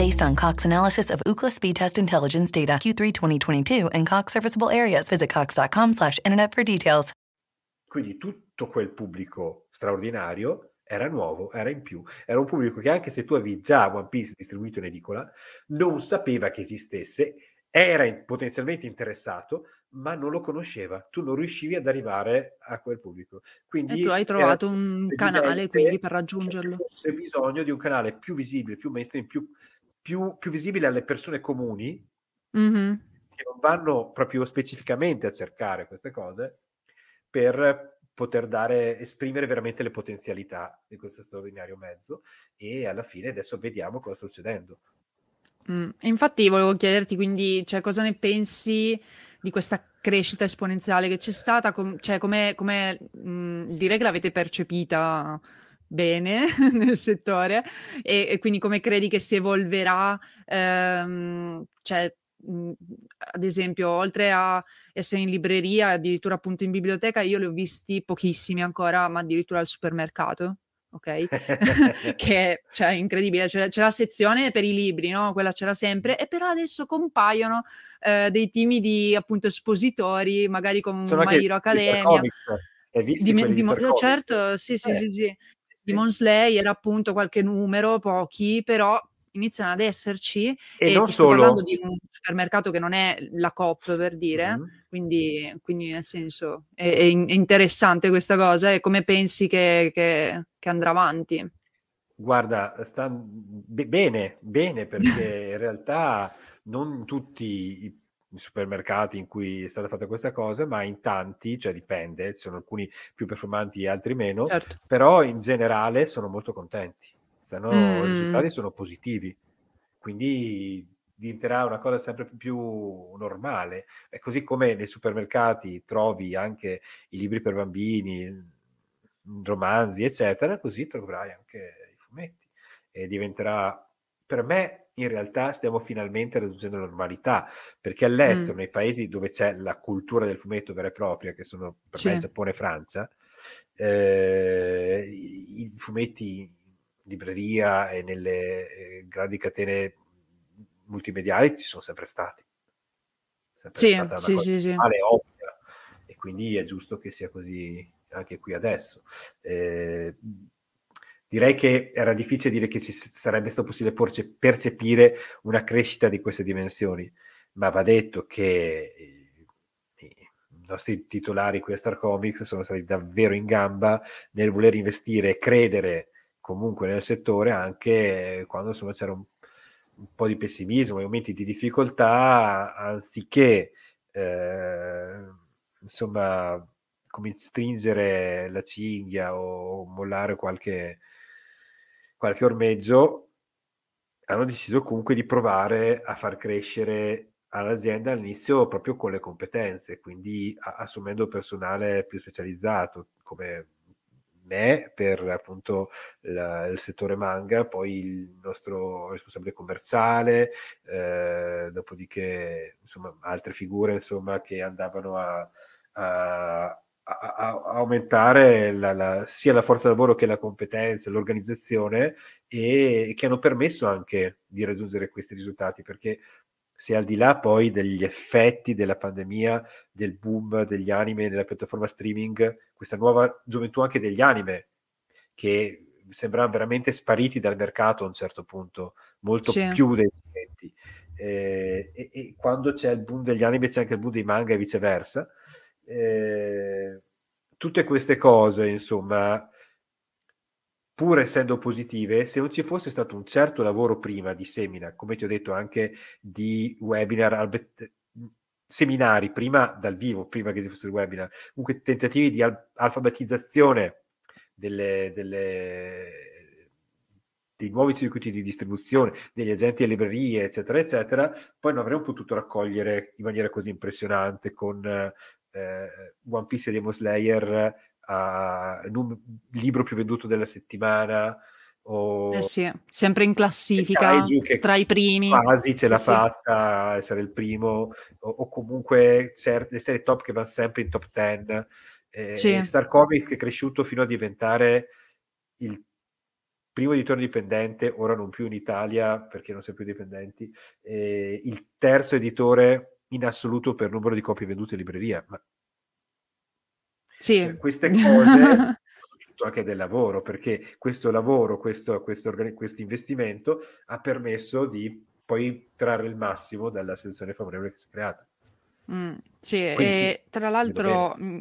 Based on Cox analysis of Ookla speed test intelligence data Q3 2022 and Cox serviceable areas, visit cox.com/internet for details. Quindi tutto quel pubblico straordinario era nuovo, era in più. Era un pubblico che anche se tu avevi già One Piece distribuito in edicola, non sapeva che esistesse era potenzialmente interessato, ma non lo conosceva. Tu non riuscivi ad arrivare a quel pubblico. Quindi e tu hai trovato un canale quindi per raggiungerlo. C'è bisogno di un canale più visibile, più mainstream, più, più, più visibile alle persone comuni mm-hmm. che non vanno proprio specificamente a cercare queste cose per poter dare, esprimere veramente le potenzialità di questo straordinario mezzo e alla fine adesso vediamo cosa sta succedendo. Mm, infatti volevo chiederti quindi, cioè, cosa ne pensi di questa crescita esponenziale che c'è stata, com- cioè come, direi che l'avete percepita bene nel settore e, e, quindi come credi che si evolverà, ehm, cioè, mh, ad esempio, oltre a essere in libreria, addirittura appunto in biblioteca, io li ho visti pochissimi ancora, ma addirittura al supermercato ok? che è cioè, incredibile, c'è, c'è, la sezione per i libri, no? Quella c'era sempre, e però adesso compaiono eh, dei timidi appunto espositori, magari con Sono My Hero Academia. Di, di, di, certo, sì, sì, eh. sì, sì. Di era appunto qualche numero, pochi, però iniziano ad esserci e, e non ti sto parlando di un supermercato che non è la Coop per dire, mm-hmm. quindi, quindi, nel senso è, è, interessante questa cosa e come pensi che, che, che andrà avanti? Guarda, sta bene, bene perché in realtà non tutti i supermercati in cui è stata fatta questa cosa, ma in tanti, cioè dipende, ci sono alcuni più performanti e altri meno, certo. però in generale sono molto contenti stanno, mm. i risultati sono positivi, quindi diventerà una cosa sempre più normale. È così come nei supermercati trovi anche i libri per bambini, romanzi, eccetera, così troverai anche i fumetti e diventerà per me in realtà stiamo finalmente raggiungendo la normalità, perché all'estero, mm. nei paesi dove c'è la cultura del fumetto vera e propria, che sono per me Giappone e Francia, eh, i fumetti libreria e nelle eh, grandi catene multimediali ci sono sempre stati. Sempre sì, stata sì, sì, sì. ovvia e quindi è giusto che sia così anche qui adesso. Eh, direi che era difficile dire che ci sarebbe stato possibile percepire una crescita di queste dimensioni, ma va detto che i nostri titolari qui a Star Comics sono stati davvero in gamba nel voler investire e credere comunque nel settore anche quando insomma c'era un, un po' di pessimismo, momenti di difficoltà, anziché eh, insomma come stringere la cinghia o mollare qualche, qualche ormeggio, hanno deciso comunque di provare a far crescere all'azienda all'inizio proprio con le competenze, quindi assumendo personale più specializzato, come me per appunto la, il settore manga, poi il nostro responsabile commerciale, eh, dopodiché insomma altre figure insomma che andavano a, a, a, a aumentare la, la, sia la forza lavoro che la competenza, l'organizzazione e che hanno permesso anche di raggiungere questi risultati perché se al di là poi degli effetti della pandemia, del boom degli anime nella piattaforma streaming, questa nuova gioventù anche degli anime, che sembravano veramente spariti dal mercato a un certo punto, molto sì. più dei clienti. Eh, e, e, quando c'è il boom degli anime c'è anche il boom dei manga e viceversa. Eh, tutte queste cose, insomma, pur essendo positive, se non ci fosse stato un certo lavoro prima di semina, come ti ho detto anche di webinar, seminari, prima dal vivo, prima che ci fosse il webinar, comunque tentativi di al- alfabetizzazione delle, delle, dei nuovi circuiti di distribuzione, degli agenti e librerie, eccetera, eccetera, poi non avremmo potuto raccogliere in maniera così impressionante con eh, One Piece e Demon Slayer, uh, il libro più venduto della settimana, o eh sì, sempre in classifica tra i primi. quasi ce l'ha sì, fatta essere il primo o, o comunque le serie top che vanno sempre in top 10 eh, sì. Star Comics è cresciuto fino a diventare il primo editore dipendente ora non più in Italia perché non siamo più dipendenti eh, il terzo editore in assoluto per numero di copie vendute in libreria ma sì. Cioè, queste cose anche del lavoro, perché questo lavoro, questo, questo, questo investimento ha permesso di poi trarre il massimo dalla selezione favorevole che si è creata. Mm, sì, quindi, e sì, tra l'altro mh, mm,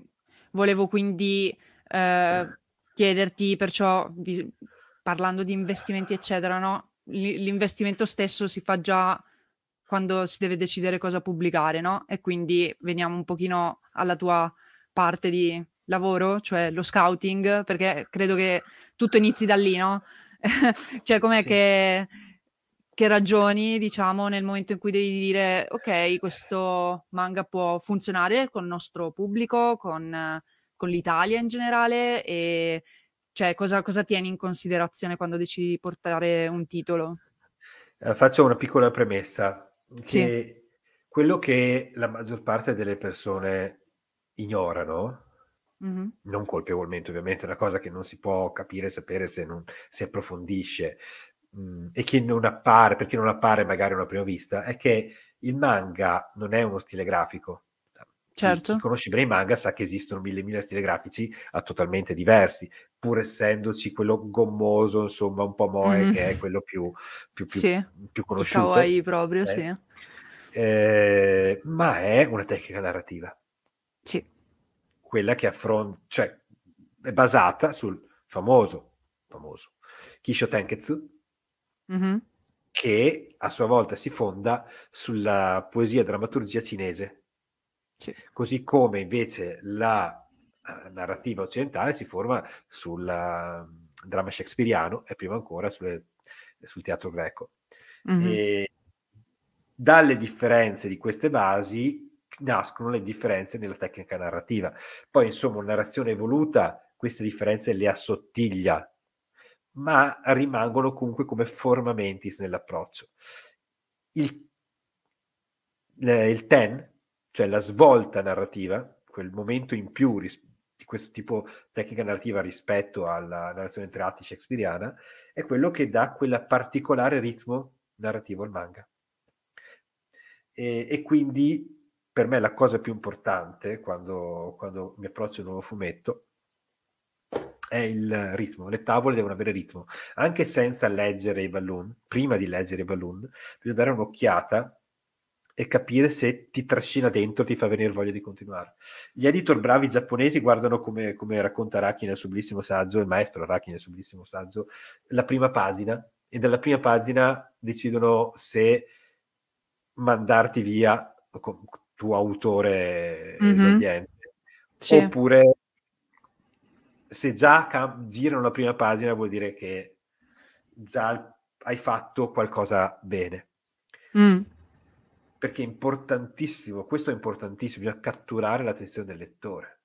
volevo quindi eh, chiederti, perciò parlando di investimenti, eccetera, no? L- l'investimento stesso si fa già quando si deve decidere cosa pubblicare, no? E quindi veniamo un pochino alla tua parte di lavoro, cioè lo scouting, perché credo che tutto inizi da lì, no? cioè, com'è sì. che, che ragioni, diciamo, nel momento in cui devi dire, ok, questo manga può funzionare con il nostro pubblico, con, con l'Italia in generale, e cioè, cosa, cosa tieni in considerazione quando decidi di portare un titolo? Eh, faccio una piccola premessa. Che sì. quello che la maggior parte delle persone ignorano Mh-mh. Non colpevolmente ovviamente, è una cosa che non si può capire e sapere se non si approfondisce, mhmm, e che non appare perché non appare magari a una prima vista, è che il manga non è uno stile grafico. Chi chi Certo. conosce bene i manga sa che esistono mille mila stili grafici a totalmente diversi, pur essendoci quello gommoso, insomma, un po' moe, Mh-mh. che è quello più più più Sì, più conosciuto, kawaii proprio, eh. sì. Ehm, ma è una tecnica narrativa. Sì quella che affronta, cioè è basata sul famoso, famoso Kisho Tenketsu, mm-hmm. che a sua volta si fonda sulla poesia e drammaturgia cinese. Sì. Così come invece la narrativa occidentale si forma sul uh, dramma shakespeariano e prima ancora sulle, sul teatro greco. Mm-hmm. Dalle differenze di queste basi nascono le differenze nella tecnica narrativa. Poi, insomma, una narrazione evoluta queste differenze le assottiglia, ma rimangono comunque come formamentis nell'approccio. Il, il ten, cioè la svolta narrativa, quel momento in più ris- questo tipo di tecnica narrativa rispetto alla narrazione tre atti shakespeariana, è quello che dà quel particolare ritmo narrativo al manga. E, e quindi per me la cosa più importante quando, quando mi approccio a un nuovo fumetto è il ritmo. Le tavole devono avere ritmo. Anche senza leggere i balloon, prima di leggere i balloon, bisogna dare un'occhiata e capire se ti trascina dentro, ti fa venire voglia di continuare. Gli editor bravi giapponesi guardano come, come racconta Araki nel suo bellissimo saggio, il maestro Araki nel suo bellissimo saggio, la prima pagina e dalla prima pagina decidono se mandarti via tuo autore mm-hmm. esordiente. Sì. Oppure se già cam- girano la prima pagina vuol dire che già hai fatto qualcosa bene. Mm. Perché è importantissimo, questo è importantissimo, bisogna catturare l'attenzione del lettore.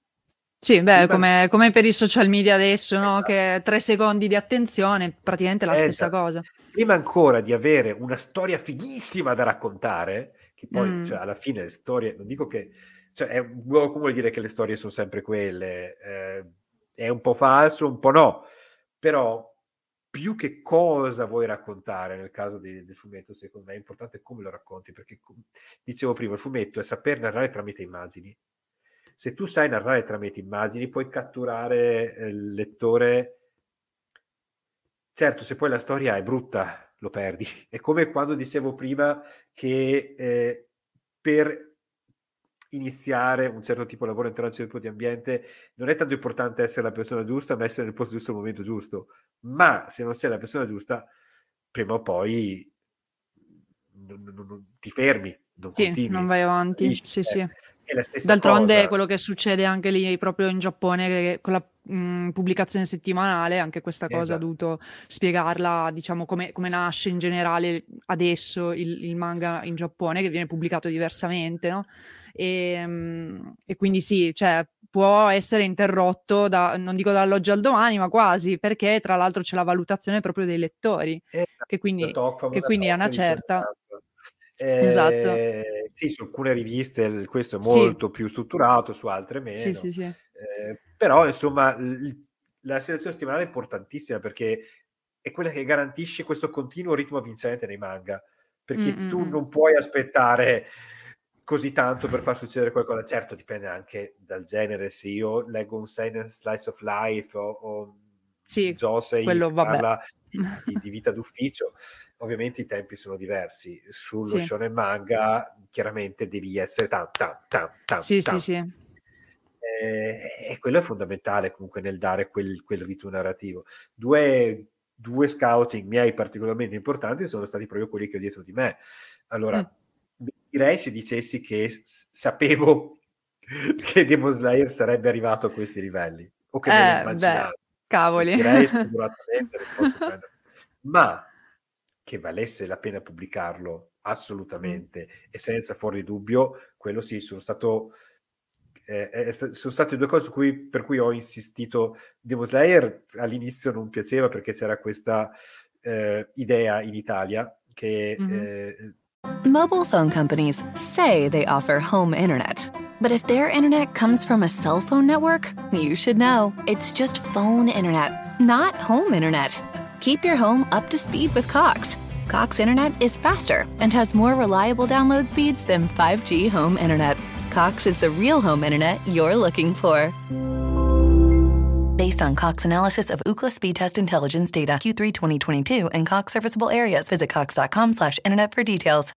Sì, beh, come, come, per i social media adesso, esatto. no? che tre secondi di attenzione, praticamente la esatto. stessa cosa. Prima ancora di avere una storia fighissima da raccontare, che poi mm. cioè, alla fine le storie, non dico che, cioè, è, come dire che le storie sono sempre quelle, eh, è un po' falso, un po' no, però più che cosa vuoi raccontare nel caso di, del fumetto, secondo me è importante come lo racconti, perché dicevo prima, il fumetto è saper narrare tramite immagini. Se tu sai narrare tramite immagini, puoi catturare eh, il lettore. Certo, se poi la storia è brutta, lo perdi. È come quando dicevo prima che eh, per iniziare un certo tipo di lavoro all'interno di un certo tipo di ambiente non è tanto importante essere la persona giusta, ma essere nel posto giusto al momento giusto. Ma se non sei la persona giusta, prima o poi non, non, non, ti fermi, non Sì, continui, non vai avanti. Sì, sì. D'altronde cosa. quello che succede anche lì proprio in Giappone che con la mh, pubblicazione settimanale, anche questa cosa ho Esatto. dovuto spiegarla, diciamo come, come nasce in generale adesso il, il manga in Giappone, che viene pubblicato diversamente, no? E, mh, e quindi sì, cioè può essere interrotto da, non dico dall'oggi al domani, ma quasi, perché tra l'altro c'è la valutazione proprio dei lettori, Esatto, che quindi, Tok, che quindi a Tok una certa... esatto. Esatto. Eh, sì, su alcune riviste questo è Sì. molto più strutturato, su altre meno. Sì, sì, sì. Eh, però, insomma, l- la selezione settimanale è importantissima perché è quella che garantisce questo continuo ritmo vincente nei manga. Perché Mm, mm, tu mm. non puoi aspettare così tanto per far succedere qualcosa. Certo, dipende anche dal genere. Se io leggo un seinen slice of life o, o Sì, Josei quello, parla di, di- vita d'ufficio, ovviamente i tempi sono diversi. Sullo Sì. shonen manga, chiaramente devi essere tam tam tam tam Sì, tam. sì, sì. Eh, e quello è fondamentale comunque nel dare quel, quel ritmo narrativo. Due, due scouting miei particolarmente importanti sono stati proprio quelli che ho dietro di me. Allora, Mm. direi se dicessi che s- sapevo che Demon Slayer sarebbe arrivato a questi livelli, o che me Eh, beh, immaginavo. cavoli. Direi prendere. ma che valesse la pena pubblicarlo assolutamente e senza fuori dubbio, quello sì, sono stato eh, è sono state due cose su cui, per cui ho insistito. Demon Slayer all'inizio non piaceva perché c'era questa eh, idea in Italia che Mhm. eh, Mobile phone companies say they offer home internet. But if their internet comes from a cell phone network, you should know. It's just phone internet, not home internet. Keep your home up to speed with Cox. Cox internet is faster and has more reliable download speeds than 5G home internet. Cox is the real home internet you're looking for. Based on Cox analysis of Ookla speed test intelligence data Q3 2022 and Cox serviceable areas, visit cox.com/internet for details.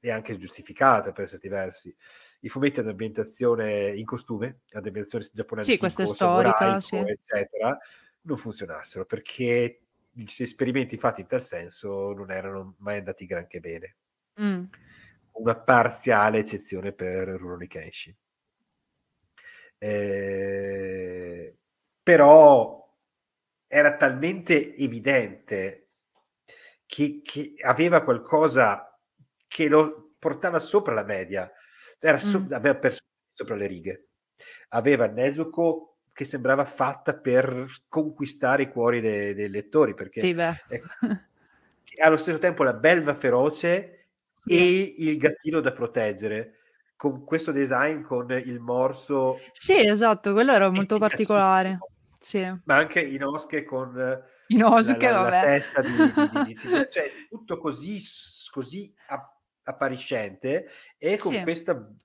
è anche giustificata per certi versi. I fumetti ad ambientazione in costume, ad ambientazione giapponese, Sì, questa è storica, sì. eccetera, non funzionassero perché gli esperimenti fatti in tal senso non erano mai andati granché bene. Mm. Una parziale eccezione per Rurouni Kenshin. Eh, però era talmente evidente che, che aveva qualcosa che lo portava sopra la media, era so- Mm. aveva perso sopra le righe. Aveva Nezuko che sembrava fatta per conquistare i cuori dei, dei lettori, perché Sì, è- allo stesso tempo la belva feroce Sì. e il gattino da proteggere con questo design con il morso Sì, esatto, quello era molto particolare. Sì. ma anche Inosuke con eh, Inosuke, la, la- la testa di, di, di- cioè tutto così, così app- appariscente e con Sì. questo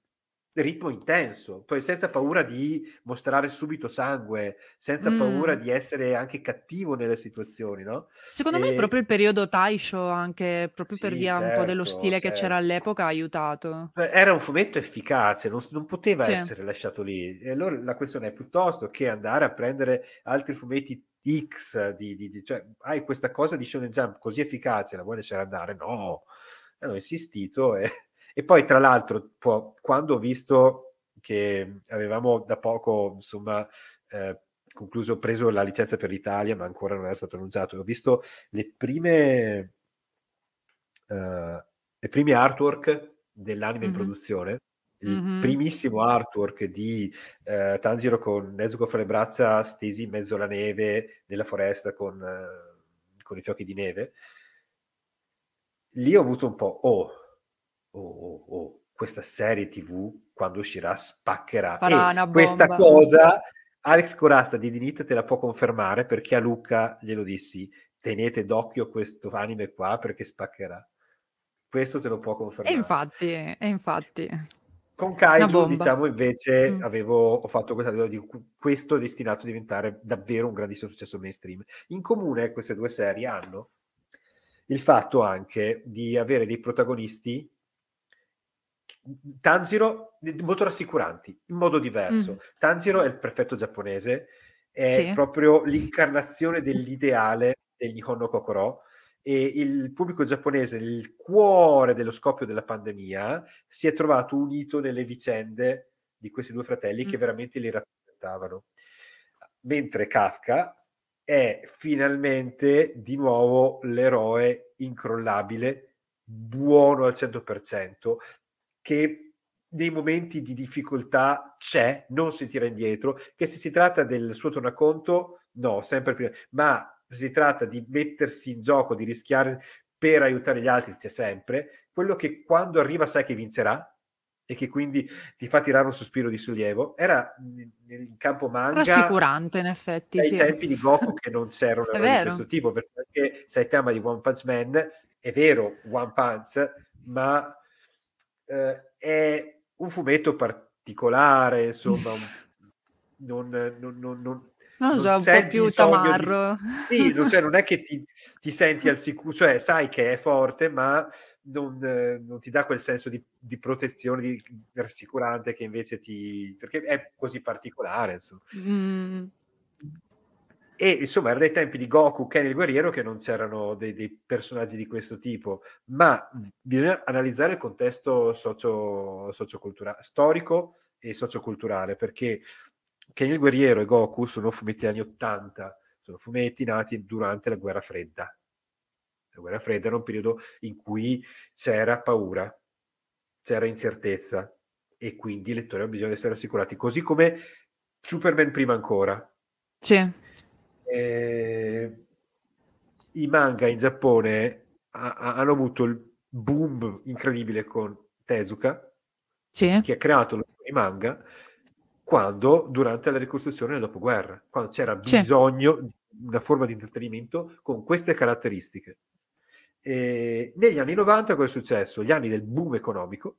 ritmo intenso, poi senza paura di mostrare subito sangue, senza Mm. paura di essere anche cattivo nelle situazioni, no? Secondo me E- proprio il periodo Taisho, anche proprio per Sì, via un po' dello certo, stile che c'era certo. all'epoca, ha aiutato. Era un fumetto efficace, non, non poteva Sì. essere lasciato lì. E allora la questione è piuttosto che andare a prendere altri fumetti X, di, di- di- cioè hai questa cosa di Shonen Jump così efficace, la vuoi lasciare andare? No, ho insistito e, e poi tra l'altro po- quando ho visto che avevamo da poco insomma eh, concluso, preso la licenza per l'Italia, ma ancora non era stato annunciato, ho visto le prime eh, le prime artwork dell'anime in Mhm. produzione, il Mhm. primissimo artwork di eh, Tanjiro con Nezuko fra le braccia stesi in mezzo alla neve nella foresta con, eh, con i fiocchi di neve. Lì ho avuto un po', oh, oh, oh, oh, questa serie TV quando uscirà spaccherà. E questa cosa Alex Corazza di Dinit te la può confermare perché a Luca glielo dissi, tenete d'occhio questo anime qua perché spaccherà. Questo te lo può E confermare. infatti, e infatti. Con Kaiju, diciamo, invece Mm. avevo ho fatto questa di questo è destinato a diventare davvero un grandissimo successo mainstream. In comune queste due serie hanno il fatto anche di avere dei protagonisti Tanjiro molto rassicuranti, in modo diverso. Mm. Tanjiro è il perfetto giapponese, è Sì. proprio l'incarnazione dell'ideale del Nihon no Kokoro e il pubblico giapponese, il cuore dello scoppio della pandemia, si è trovato unito nelle vicende di questi due fratelli mm. che veramente li rappresentavano. Mentre Kafka è finalmente di nuovo l'eroe incrollabile, buono al 100%, che nei momenti di difficoltà c'è, non si tira indietro, che se si tratta del suo tornaconto, no, sempre prima, ma si tratta di mettersi in gioco, di rischiare per aiutare gli altri, c'è sempre, quello che quando arriva sai che vincerà e che quindi ti fa tirare un sospiro di sollievo, era in campo manga... Rassicurante in effetti, ai sì. tempi di Goku che non c'erano di questo tipo, perché sai tema di One Punch Man, è vero One Punch, ma eh, è un fumetto particolare, insomma, non, non, non, non non so, un po' più tamarro. Di... Sì, non, cioè, non è che ti, ti, senti al sicuro, cioè sai che è forte, ma non, eh, non ti dà quel senso di, di protezione, di, rassicurante che invece ti... perché è così particolare, insomma. Mm. E insomma, era dei tempi di Goku, Ken il guerriero, che non c'erano dei, dei, personaggi di questo tipo, ma bisogna analizzare il contesto socio, storico e socioculturale, perché Ken il guerriero e Goku sono fumetti anni 80, sono fumetti nati durante la guerra fredda. La guerra fredda era un periodo in cui c'era paura, c'era incertezza e quindi i lettori hanno bisogno di essere assicurati, così come Superman prima ancora. Sì. Eh, I manga in Giappone ha, ha, hanno avuto il boom incredibile con Tezuka, sì. che ha creato i manga quando durante la ricostruzione del dopoguerra, quando c'era bisogno sì. di una forma di intrattenimento con queste caratteristiche. E negli anni 90 cosa è successo? Gli anni del boom economico,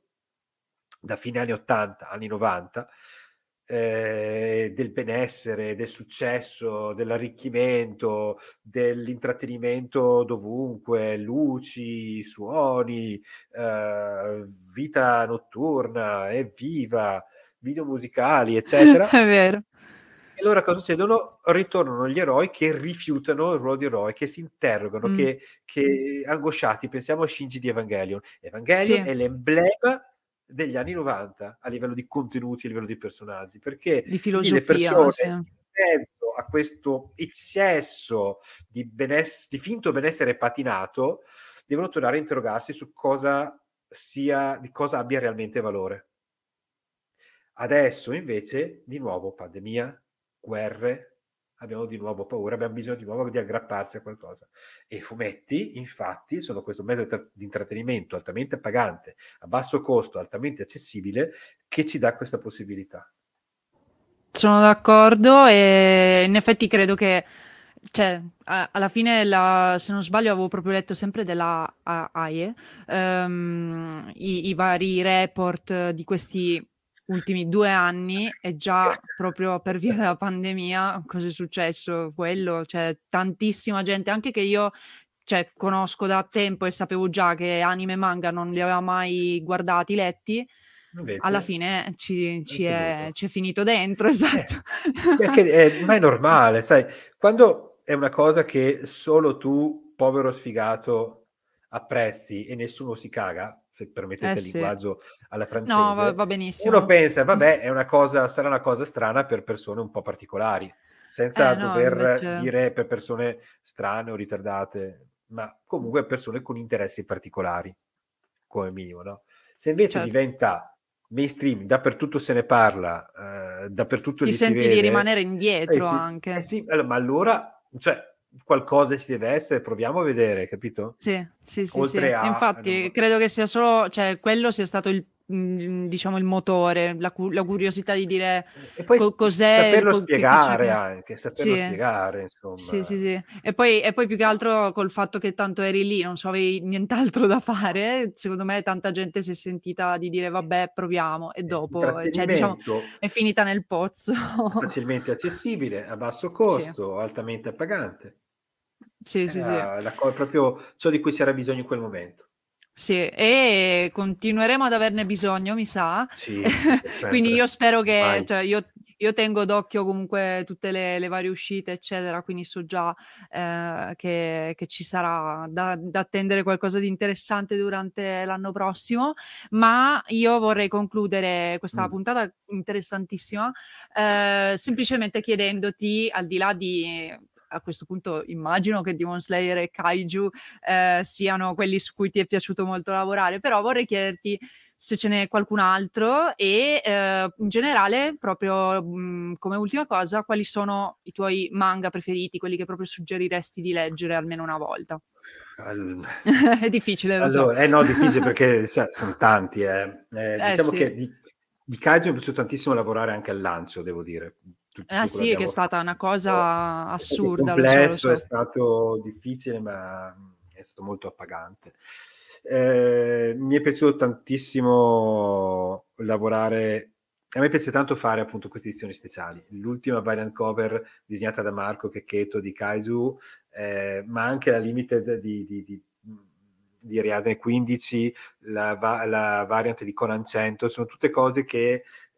da fine anni 80, anni 90, eh, del benessere, del successo, dell'arricchimento, dell'intrattenimento dovunque, luci, suoni, eh, vita notturna, evviva, video musicali, eccetera. È vero. E allora cosa succedono? Ritornano gli eroi che rifiutano il ruolo di eroe, che si interrogano, mm. che, che, angosciati. Pensiamo a Shinji di Evangelion. Evangelion sì. è l'emblema degli anni 90 a livello di contenuti, a livello di personaggi, perché di filosofia, le persone sì. in mezzo a questo eccesso di, beness- di finto benessere patinato devono tornare a interrogarsi su cosa sia, di cosa abbia realmente valore. Adesso invece, di nuovo, pandemia, guerre, abbiamo di nuovo paura, abbiamo bisogno di nuovo di aggrapparsi a qualcosa. E i fumetti, infatti, sono questo mezzo di intrattenimento altamente pagante, a basso costo, altamente accessibile, che ci dà questa possibilità. Sono d'accordo e in effetti credo che cioè, alla fine, la, se non sbaglio, avevo proprio letto sempre della AIE um, i, i, vari report di questi ultimi due anni e già proprio per via della pandemia cosa è successo? Quello, cioè tantissima gente, anche che io cioè, conosco da tempo e sapevo già che anime e manga non li aveva mai guardati, letti, Invece, alla fine ci, ci, è, ci, è, finito dentro, esatto. Eh, perché è, ma è normale, sai, quando è una cosa che solo tu, povero sfigato, apprezzi e nessuno si caga, se permettete eh, il linguaggio alla francese. No, va, va, benissimo. Uno pensa, vabbè, è una cosa, sarà una cosa strana per persone un po' particolari, senza eh, no, dover invece... dire per persone strane o ritardate, ma comunque persone con interessi particolari, come minimo, no? Se invece certo. diventa mainstream, dappertutto se ne parla, eh, dappertutto ti senti vede, di rimanere indietro eh sì, anche. Eh sì, ma allora, cioè, qualcosa ci deve essere, proviamo a vedere, capito? Sì, sì, sì. sì. A, Infatti, non... credo che sia solo, cioè, quello sia stato il mm, diciamo il motore, la, la, curiosità di dire e poi co- cos'è saperlo co- spiegare che, anche, saperlo sì. spiegare insomma. Sì, sì, sì. E poi, e poi più che altro col fatto che tanto eri lì, non so, avevi nient'altro da fare, secondo me tanta gente si è sentita di dire vabbè proviamo e dopo cioè, diciamo, è finita nel pozzo. Facilmente accessibile, a basso costo, sì. altamente appagante. Sì, sì, sì. La, co- proprio ciò di cui c'era bisogno in quel momento. Sì, e continueremo ad averne bisogno, mi sa. Sì, Quindi io spero che, cioè, io, io tengo d'occhio comunque tutte le, le varie uscite, eccetera, quindi so già eh, che, che, ci sarà da, da, attendere qualcosa di interessante durante l'anno prossimo, ma io vorrei concludere questa mm. puntata interessantissima eh, semplicemente chiedendoti, al di là di a questo punto immagino che Demon Slayer e Kaiju eh, siano quelli su cui ti è piaciuto molto lavorare, però vorrei chiederti se ce n'è qualcun altro e eh, in generale, proprio mh, mm, come ultima cosa, quali sono i tuoi manga preferiti, quelli che proprio suggeriresti di leggere almeno una volta? All... è difficile, lo allora, so. Eh no, difficile perché cioè, sono tanti. Eh. Eh, eh diciamo sì. che di, di Kaiju mi è piaciuto tantissimo lavorare anche al lancio, devo dire. Tutto ah sì, che è stata una cosa assurda. È complesso, so, so. è stato difficile, ma è stato molto appagante. Eh, mi è piaciuto tantissimo lavorare. A me piace tanto fare appunto queste edizioni speciali. L'ultima variant cover disegnata da Marco Checchetto di Kaiju, eh, ma anche la limited di, di, di di Ariadne 15, la, la, variante di Conan 100, sono tutte cose che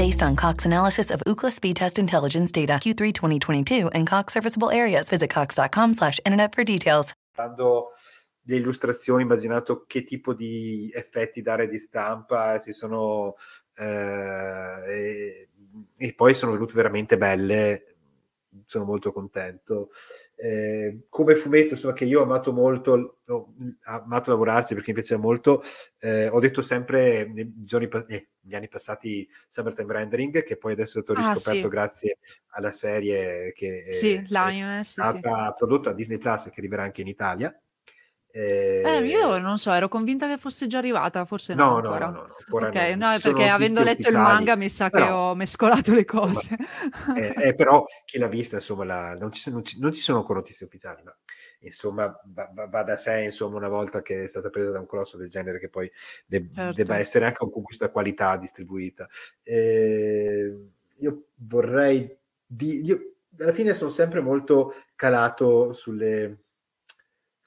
based on Cox analysis of Ookla speed test intelligence data Q3 2022 and Cox serviceable areas. Visit cox.com slash internet for details. Dando le illustrazioni, immaginato che tipo di effetti dare di stampa, si sono eh, e, e poi sono venute veramente belle, sono molto contento. Eh, come fumetto, insomma, che io ho amato molto, ho amato lavorarci perché mi piaceva molto, eh, ho detto sempre nei giorni, eh, negli anni passati Summertime Rendering, che poi adesso ho ah, riscoperto sì. grazie alla serie che sì, è, è stata sì, prodotta a Disney Plus e che arriverà anche in Italia. Eh, eh, io non so, ero convinta che fosse già arrivata, forse no, no ancora. No, no, no, ancora ok, no, perché avendo letto ufficiali, il manga mi sa però, che ho mescolato le cose. eh, eh, però chi l'ha vista, insomma, la, non, ci, non, ci, non, ci, sono ancora notizie ufficiali, ma insomma va, va, da sé, insomma, una volta che è stata presa da un colosso del genere che poi de- certo. debba essere anche con questa qualità distribuita. Eh, io vorrei... Di, io, alla fine sono sempre molto calato sulle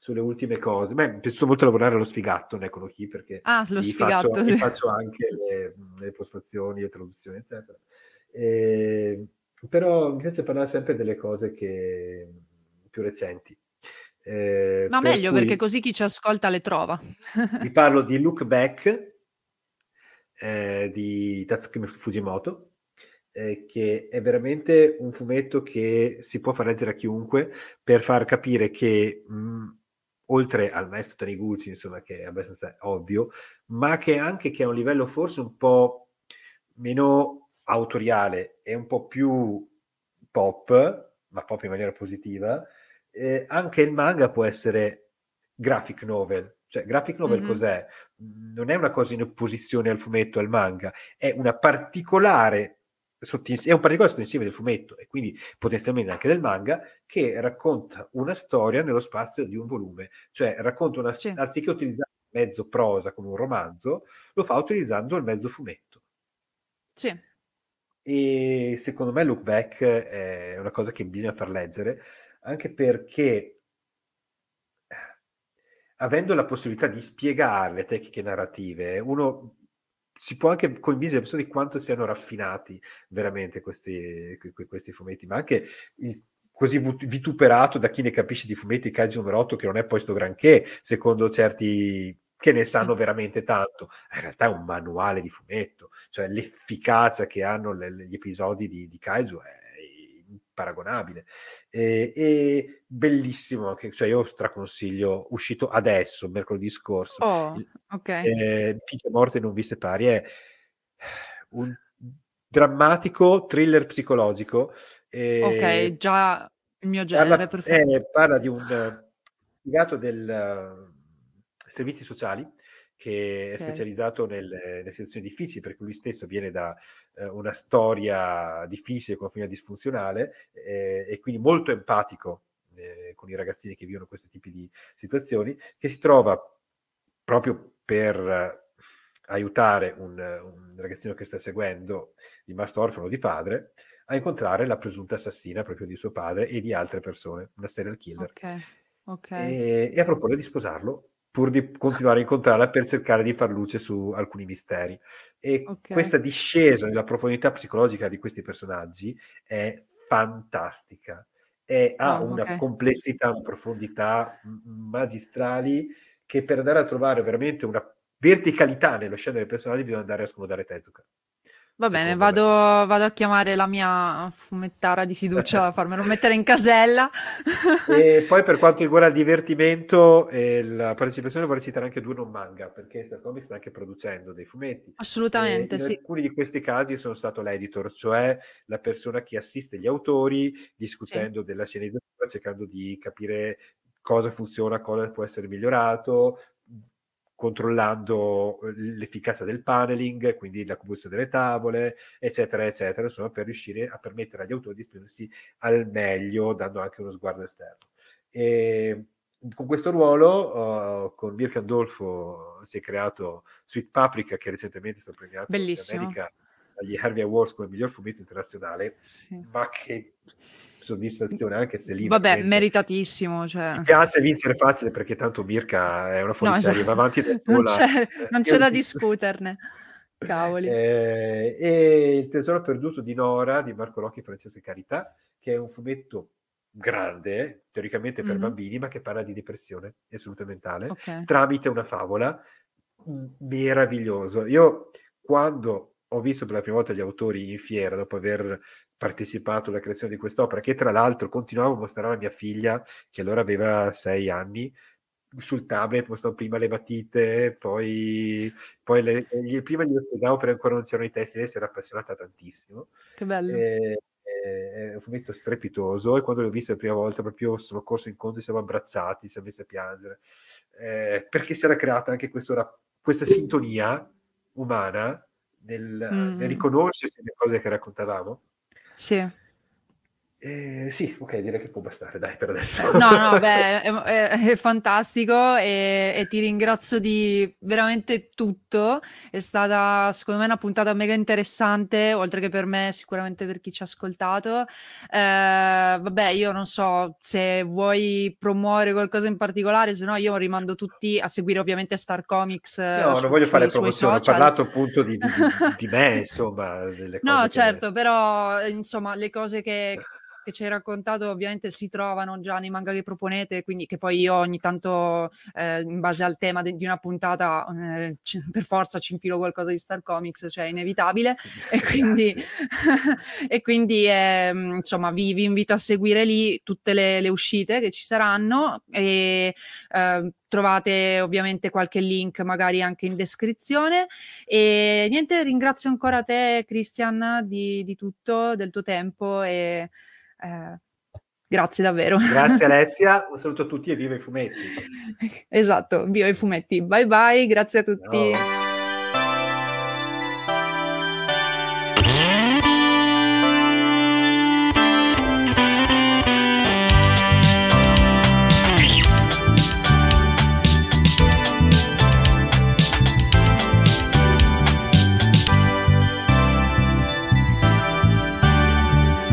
sulle ultime cose. Beh, mi piaciuto molto lavorare allo sfigatto, eccolo qui, perché ah, lo sfigatto, faccio, sì. faccio anche le, le, postazioni, le traduzioni, eccetera. E, però mi piace parlare sempre delle cose che, più recenti. Eh, Ma per meglio, cui, perché così chi ci ascolta le trova. vi parlo di Look Back eh, di Tatsuki Fujimoto, eh, che è veramente un fumetto che si può far leggere a chiunque per far capire che mh, oltre al maestro Taniguchi, insomma, che è abbastanza ovvio, ma che anche che a un livello forse un po' meno autoriale e un po' più pop, ma pop in maniera positiva, eh, anche il manga può essere graphic novel. Cioè, graphic novel mm-hmm. cos'è? Non è una cosa in opposizione al fumetto, al manga, è una particolare è un particolare sottoinsieme del fumetto e quindi potenzialmente anche del manga che racconta una storia nello spazio di un volume, cioè racconta una sì. anziché utilizzare il mezzo prosa come un romanzo, lo fa utilizzando il mezzo fumetto. Sì. E secondo me Look Back è una cosa che bisogna far leggere, anche perché avendo la possibilità di spiegare le tecniche narrative, uno si può anche convincere le persone di quanto siano raffinati veramente questi, questi fumetti, ma anche il, così vituperato da chi ne capisce di fumetti Kaiju numero 8 che non è poi sto granché secondo certi che ne sanno veramente tanto. In realtà è un manuale di fumetto cioè l'efficacia che hanno le, gli episodi di, di Kaiju è paragonabile e, e bellissimo anche, cioè io straconsiglio uscito adesso mercoledì scorso oh, okay. eh, morte non vi separi è un drammatico thriller psicologico eh, ok già il mio genere parla, eh, parla di un uh, del uh, servizi sociali che è okay. specializzato nelle, nelle, situazioni difficili, perché lui stesso viene da eh, una storia difficile con una famiglia disfunzionale eh, e quindi molto empatico eh, con i ragazzini che vivono questi tipi di situazioni, che si trova proprio per aiutare un, un ragazzino che sta seguendo, rimasto orfano di padre, a incontrare la presunta assassina proprio di suo padre e di altre persone, una serial killer. Okay. Okay. E, e, a proporre di sposarlo pur di continuare a incontrarla per cercare di far luce su alcuni misteri. E okay. questa discesa nella profondità psicologica di questi personaggi è fantastica. E ha oh, una complessità, una profondità magistrali che per andare a trovare veramente una verticalità nello scena dei personaggi bisogna andare a scomodare Tezuka. Va bene, vado, vado, a chiamare la mia fumettara di fiducia, farmelo mettere in casella. e poi per quanto riguarda il divertimento e la partecipazione vorrei citare anche due non manga, perché Star Comics sta anche producendo dei fumetti. Assolutamente, in sì. In alcuni di questi casi sono stato l'editor, cioè la persona che assiste gli autori discutendo sì. della sceneggiatura, cercando di capire cosa funziona, cosa può essere migliorato, controllando eh, l'efficacia del paneling, quindi la composizione delle tavole, eccetera, eccetera, insomma, per riuscire a permettere agli autori di esprimersi al meglio, dando anche uno sguardo esterno. E con questo ruolo, uh, con Mirko Andolfo, si è creato Sweet Paprika, che recentemente è stato premiato Bellissimo. in America agli Harvey Awards come miglior fumetto internazionale, sì. ma che soddisfazione anche se lì vabbè meritatissimo cioè. mi piace vincere facile perché tanto Mirka è una fuoriserie no, esatto. va avanti da sola non c'è, eh, non c'è da discuterne cavoli eh, e il tesoro perduto di Nora di Marco Rocchi e Francesca Carità che è un fumetto grande teoricamente per mm-hmm. bambini ma che parla di depressione e salute mentale okay. tramite una favola meraviglioso io quando ho visto per la prima volta gli autori in fiera dopo aver partecipato alla creazione di quest'opera, che tra l'altro continuavo a mostrare a mia figlia, che allora aveva sei anni, sul tablet mostravo prima le matite, poi, poi le, gli, prima glielo spiegavo perché ancora non c'erano i testi, lei si era appassionata tantissimo. Che bello. E, è un fumetto strepitoso e quando l'ho visto la prima volta proprio sono corso in conto, siamo abbracciati, siamo messi a piangere, eh, perché si era creata anche questo, questa sintonia umana nel, mm. nel riconoscersi le cose che raccontavamo sì. Eh, sì, ok, direi che può bastare, dai, per adesso. No, no, beh, è, è, è fantastico e, e, ti ringrazio di veramente tutto. È stata, secondo me, una puntata mega interessante, oltre che per me, sicuramente per chi ci ha ascoltato. Eh, vabbè, io non so se vuoi promuovere qualcosa in particolare, se no io rimando tutti a seguire ovviamente Star Comics. No, su, non voglio fare promozione, ho parlato appunto di, di, di me, insomma. no, certo, che... però, insomma, le cose che che ci hai raccontato ovviamente si trovano già nei manga che proponete, quindi che poi io ogni tanto eh, in base al tema de- di una puntata eh, c- per forza ci infilo qualcosa di Star Comics, cioè è inevitabile. E quindi, e quindi eh, insomma vi, vi, invito a seguire lì tutte le, le uscite che ci saranno e ehm, trovate ovviamente qualche link magari anche in descrizione. E niente ringrazio ancora te Christian di, di tutto del tuo tempo e eh, grazie davvero. Grazie Alessia, un saluto a tutti e viva i fumetti. esatto, viva i fumetti. Bye bye, grazie a tutti. No.